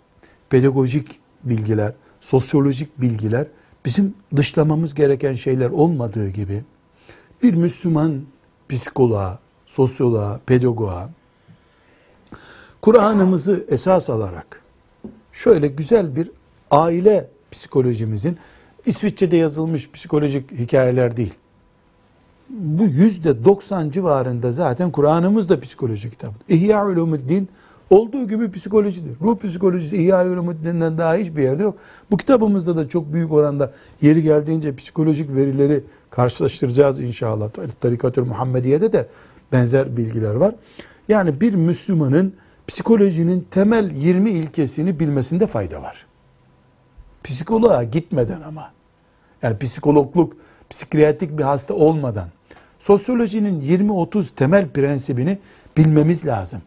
pedagojik bilgiler, sosyolojik bilgiler bizim dışlamamız gereken şeyler olmadığı gibi bir Müslüman psikoloğa, sosyoloğa, pedagoğa Kur'an'ımızı esas alarak şöyle güzel bir aile psikolojimizin İsviçre'de yazılmış psikolojik hikayeler değil. Bu yüzde 90 civarında zaten Kur'an'ımız da psikoloji kitabı. İhya Ulumuddin olduğu gibi psikolojidir. Ruh psikolojisi İhya Ulumuddin'den daha hiçbir yerde yok. Bu kitabımızda da çok büyük oranda yeri geldiğince psikolojik verileri karşılaştıracağız inşallah. Tarikatül Muhammediye'de de benzer bilgiler var. Yani bir Müslümanın psikolojinin temel 20 ilkesini bilmesinde fayda var. Psikoloğa gitmeden ama. Yani psikologluk, psikiyatrik bir hasta olmadan. Sosyolojinin 20-30 temel prensibini bilmemiz lazım.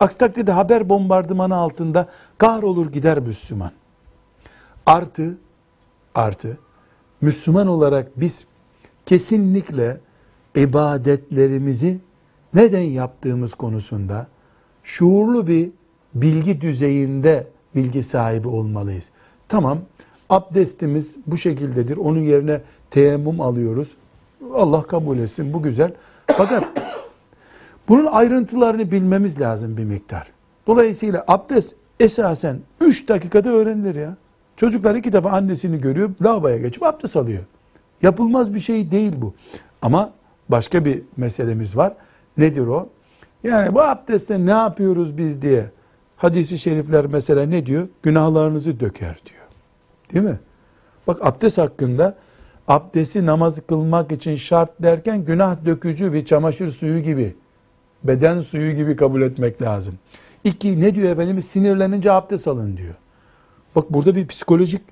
Aksi takdirde haber bombardımanı altında kahrolur gider Müslüman. Artı, artı, Müslüman olarak biz kesinlikle ibadetlerimizi neden yaptığımız konusunda şuurlu bir bilgi düzeyinde bilgi sahibi olmalıyız. Tamam, abdestimiz bu şekildedir. Onun yerine teyemmüm alıyoruz. Allah kabul etsin, bu güzel. Fakat bunun ayrıntılarını bilmemiz lazım bir miktar. Dolayısıyla abdest esasen 3 dakikada öğrenilir ya. Çocuklar iki defa annesini görüyor, lavaboya geçip abdest alıyor. Yapılmaz bir şey değil bu. Ama başka bir meselemiz var. Nedir o? Yani bu abdestte ne yapıyoruz biz diye hadisi şerifler mesela ne diyor? Günahlarınızı döker diyor. Değil mi? Bak abdest hakkında abdesti namaz kılmak için şart derken günah dökücü bir çamaşır suyu gibi, beden suyu gibi kabul etmek lazım. İki ne diyor Efendimiz? Sinirlenince abdest alın diyor. Bak burada bir psikolojik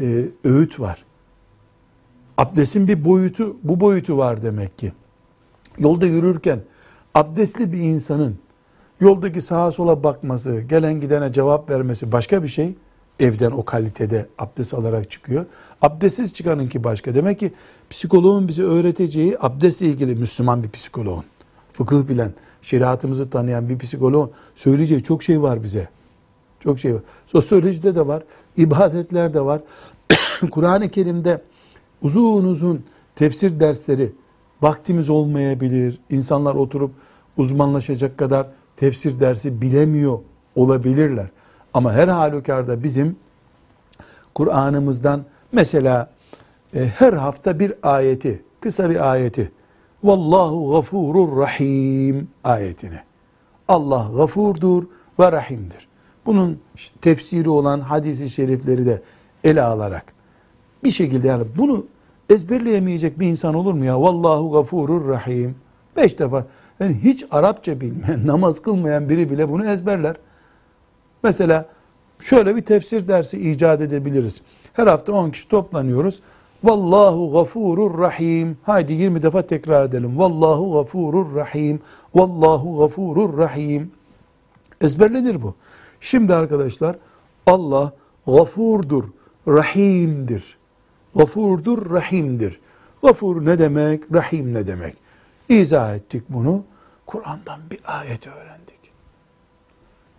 e, öğüt var. Abdestin bir boyutu, bu boyutu var demek ki. Yolda yürürken abdestli bir insanın yoldaki sağa sola bakması, gelen gidene cevap vermesi başka bir şey. Evden o kalitede abdest alarak çıkıyor. Abdestsiz çıkanınki başka. Demek ki psikoloğun bize öğreteceği abdestle ilgili Müslüman bir psikoloğun, fıkıh bilen, şeriatımızı tanıyan bir psikoloğun söyleyeceği çok şey var bize. Çok şey var. Sosyolojide de var, ibadetler de var. [coughs] Kur'an-ı Kerim'de uzun uzun tefsir dersleri vaktimiz olmayabilir. İnsanlar oturup uzmanlaşacak kadar tefsir dersi bilemiyor olabilirler. Ama her halükarda bizim Kur'an'ımızdan mesela e, her hafta bir ayeti, kısa bir ayeti Vallahu gafurur rahim ayetini. Allah gafurdur ve rahimdir. Bunun tefsiri olan hadisi şerifleri de ele alarak bir şekilde yani bunu ezberleyemeyecek bir insan olur mu ya? Vallahu gafurur rahim. Beş defa. Yani hiç Arapça bilmeyen, [laughs] namaz kılmayan biri bile bunu ezberler. Mesela şöyle bir tefsir dersi icat edebiliriz. Her hafta 10 kişi toplanıyoruz. Vallahu gafurur rahim. Haydi 20 defa tekrar edelim. Vallahu gafurur rahim. Vallahu gafurur rahim. Ezberlenir bu. Şimdi arkadaşlar Allah gafurdur, rahimdir. Gafurdur, rahimdir. Gafur ne demek, rahim ne demek? İzah ettik bunu. Kur'an'dan bir ayet öğrendik.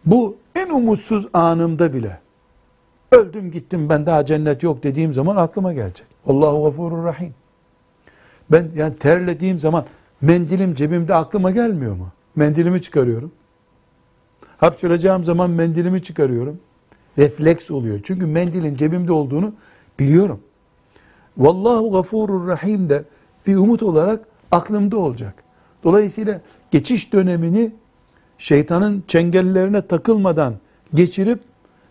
Bu en umutsuz anımda bile öldüm gittim ben daha cennet yok dediğim zaman aklıma gelecek. Allahu gafurur rahim. Ben yani terlediğim zaman mendilim cebimde aklıma gelmiyor mu? Mendilimi çıkarıyorum. Hapşıracağım zaman mendilimi çıkarıyorum. Refleks oluyor. Çünkü mendilin cebimde olduğunu biliyorum. Vallahu gafurur rahim de bir umut olarak aklımda olacak. Dolayısıyla geçiş dönemini şeytanın çengellerine takılmadan geçirip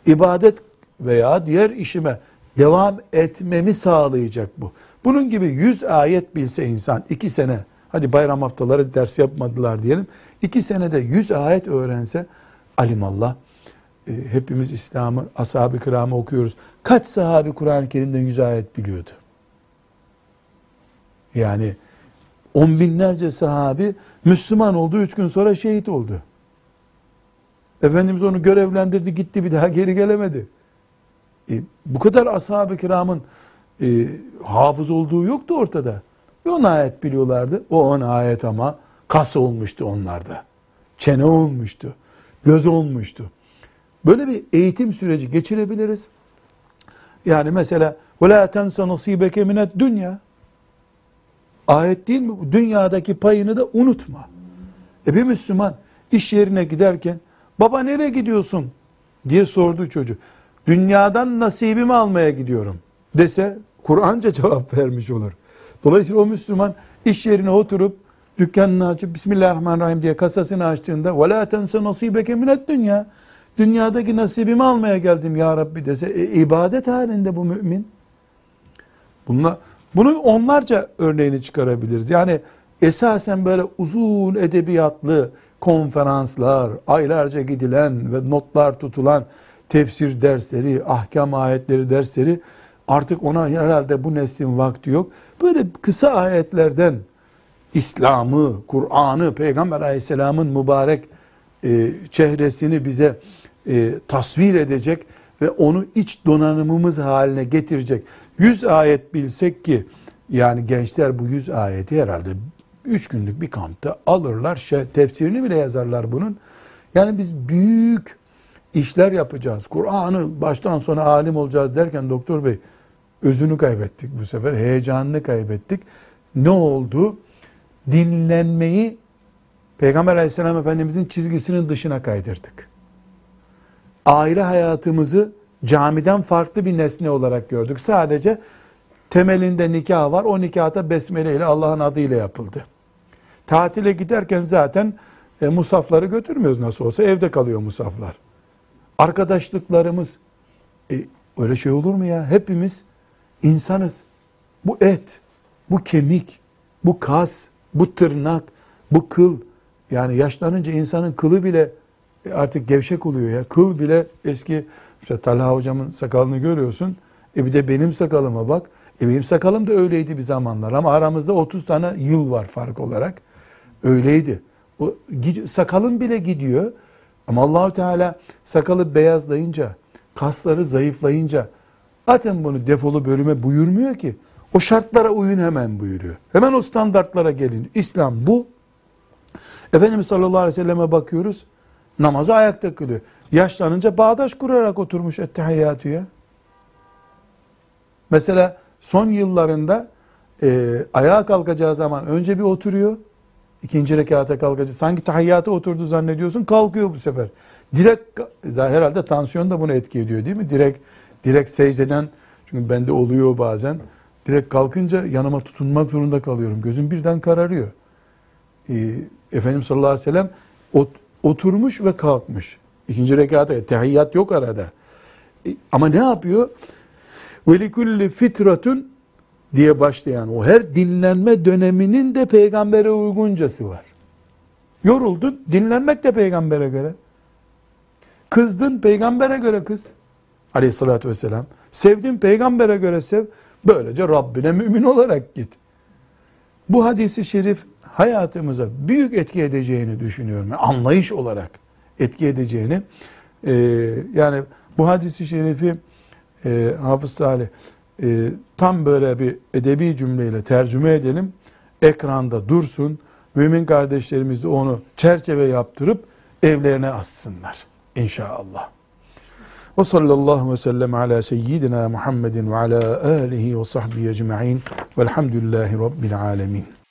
ibadet veya diğer işime devam etmemi sağlayacak bu. Bunun gibi yüz ayet bilse insan iki sene, hadi bayram haftaları ders yapmadılar diyelim, iki senede yüz ayet öğrense alimallah e, hepimiz İslam'ı, ashab-ı kiramı okuyoruz. Kaç sahabi Kur'an-ı Kerim'den yüz ayet biliyordu? Yani on binlerce sahabi Müslüman oldu, üç gün sonra şehit oldu. Efendimiz onu görevlendirdi, gitti bir daha geri gelemedi. E, bu kadar ashab-ı kiramın e, hafız olduğu yoktu ortada. Bir on ayet biliyorlardı. O on ayet ama kas olmuştu onlarda. Çene olmuştu. Göz olmuştu. Böyle bir eğitim süreci geçirebiliriz. Yani mesela وَلَا تَنْسَ نَصِيبَكَ مِنَ dünya Ayet değil mi? Dünyadaki payını da unutma. E bir Müslüman iş yerine giderken baba nereye gidiyorsun diye sordu çocuk. Dünyadan nasibimi almaya gidiyorum dese Kur'anca cevap vermiş olur. Dolayısıyla o Müslüman iş yerine oturup dükkanını açıp Bismillahirrahmanirrahim diye kasasını açtığında وَلَا تَنْسَ نَصِيبَكَ مِنَ dünya Dünyadaki nasibimi almaya geldim ya Rabbi dese e, ibadet halinde bu mümin. Bunlar, bunu onlarca örneğini çıkarabiliriz. Yani esasen böyle uzun edebiyatlı konferanslar, aylarca gidilen ve notlar tutulan tefsir dersleri, ahkam ayetleri dersleri artık ona herhalde bu neslin vakti yok. Böyle kısa ayetlerden İslam'ı, Kur'an'ı, Peygamber aleyhisselamın mübarek e, çehresini bize e, tasvir edecek ve onu iç donanımımız haline getirecek. Yüz ayet bilsek ki yani gençler bu yüz ayeti herhalde üç günlük bir kampta alırlar. Tefsirini bile yazarlar bunun. Yani biz büyük işler yapacağız. Kur'an'ı baştan sona alim olacağız derken doktor bey özünü kaybettik bu sefer. Heyecanını kaybettik. Ne oldu? Dinlenmeyi Peygamber aleyhisselam efendimizin çizgisinin dışına kaydırdık. Aile hayatımızı camiden farklı bir nesne olarak gördük. Sadece temelinde nikah var. O nikahta besmele ile Allah'ın adıyla yapıldı. Tatile giderken zaten e, musafları götürmüyoruz nasıl olsa evde kalıyor musaflar. Arkadaşlıklarımız e, öyle şey olur mu ya? Hepimiz insanız. Bu et, bu kemik, bu kas, bu tırnak, bu kıl. Yani yaşlanınca insanın kılı bile e, artık gevşek oluyor ya. Kıl bile eski işte Talha hocamın sakalını görüyorsun. E bir de benim sakalıma bak. E benim sakalım da öyleydi bir zamanlar ama aramızda 30 tane yıl var fark olarak. Öyleydi. O sakalın bile gidiyor. Ama Allahu Teala sakalı beyazlayınca, kasları zayıflayınca atın bunu defolu bölüme buyurmuyor ki. O şartlara uyun hemen buyuruyor. Hemen o standartlara gelin. İslam bu. Efendimiz sallallahu aleyhi ve selleme bakıyoruz. Namazı ayakta kılıyor. Yaşlanınca bağdaş kurarak oturmuş ettehiyyatü ya. Mesela son yıllarında e, ayağa kalkacağı zaman önce bir oturuyor. İkinci rekata kalkacak. Sanki tahiyyata oturdu zannediyorsun. Kalkıyor bu sefer. Direkt herhalde tansiyon da bunu etki ediyor değil mi? Direkt direkt secdeden çünkü bende oluyor bazen. Direkt kalkınca yanıma tutunmak zorunda kalıyorum. Gözüm birden kararıyor. Ee, Efendimiz sallallahu aleyhi ve sellem ot- oturmuş ve kalkmış. İkinci rekata tehiyyat yok arada. E, ama ne yapıyor? Ve likulli fitratun diye başlayan o her dinlenme döneminin de peygambere uyguncası var. Yoruldun, dinlenmek de peygambere göre. Kızdın, peygambere göre kız. Aleyhissalatü vesselam. Sevdin, peygambere göre sev. Böylece Rabbine mümin olarak git. Bu hadisi şerif hayatımıza büyük etki edeceğini düşünüyorum. Yani anlayış olarak etki edeceğini. Ee, yani bu hadisi şerifi e, Hafız Salih e, tam böyle bir edebi cümleyle tercüme edelim. Ekranda dursun. Mümin kardeşlerimiz de onu çerçeve yaptırıp evlerine assınlar. İnşallah. Ve sallallahu ve sellem ala seyyidina Muhammedin ve ala alihi ve sahbihi ecma'in velhamdülillahi rabbil alemin.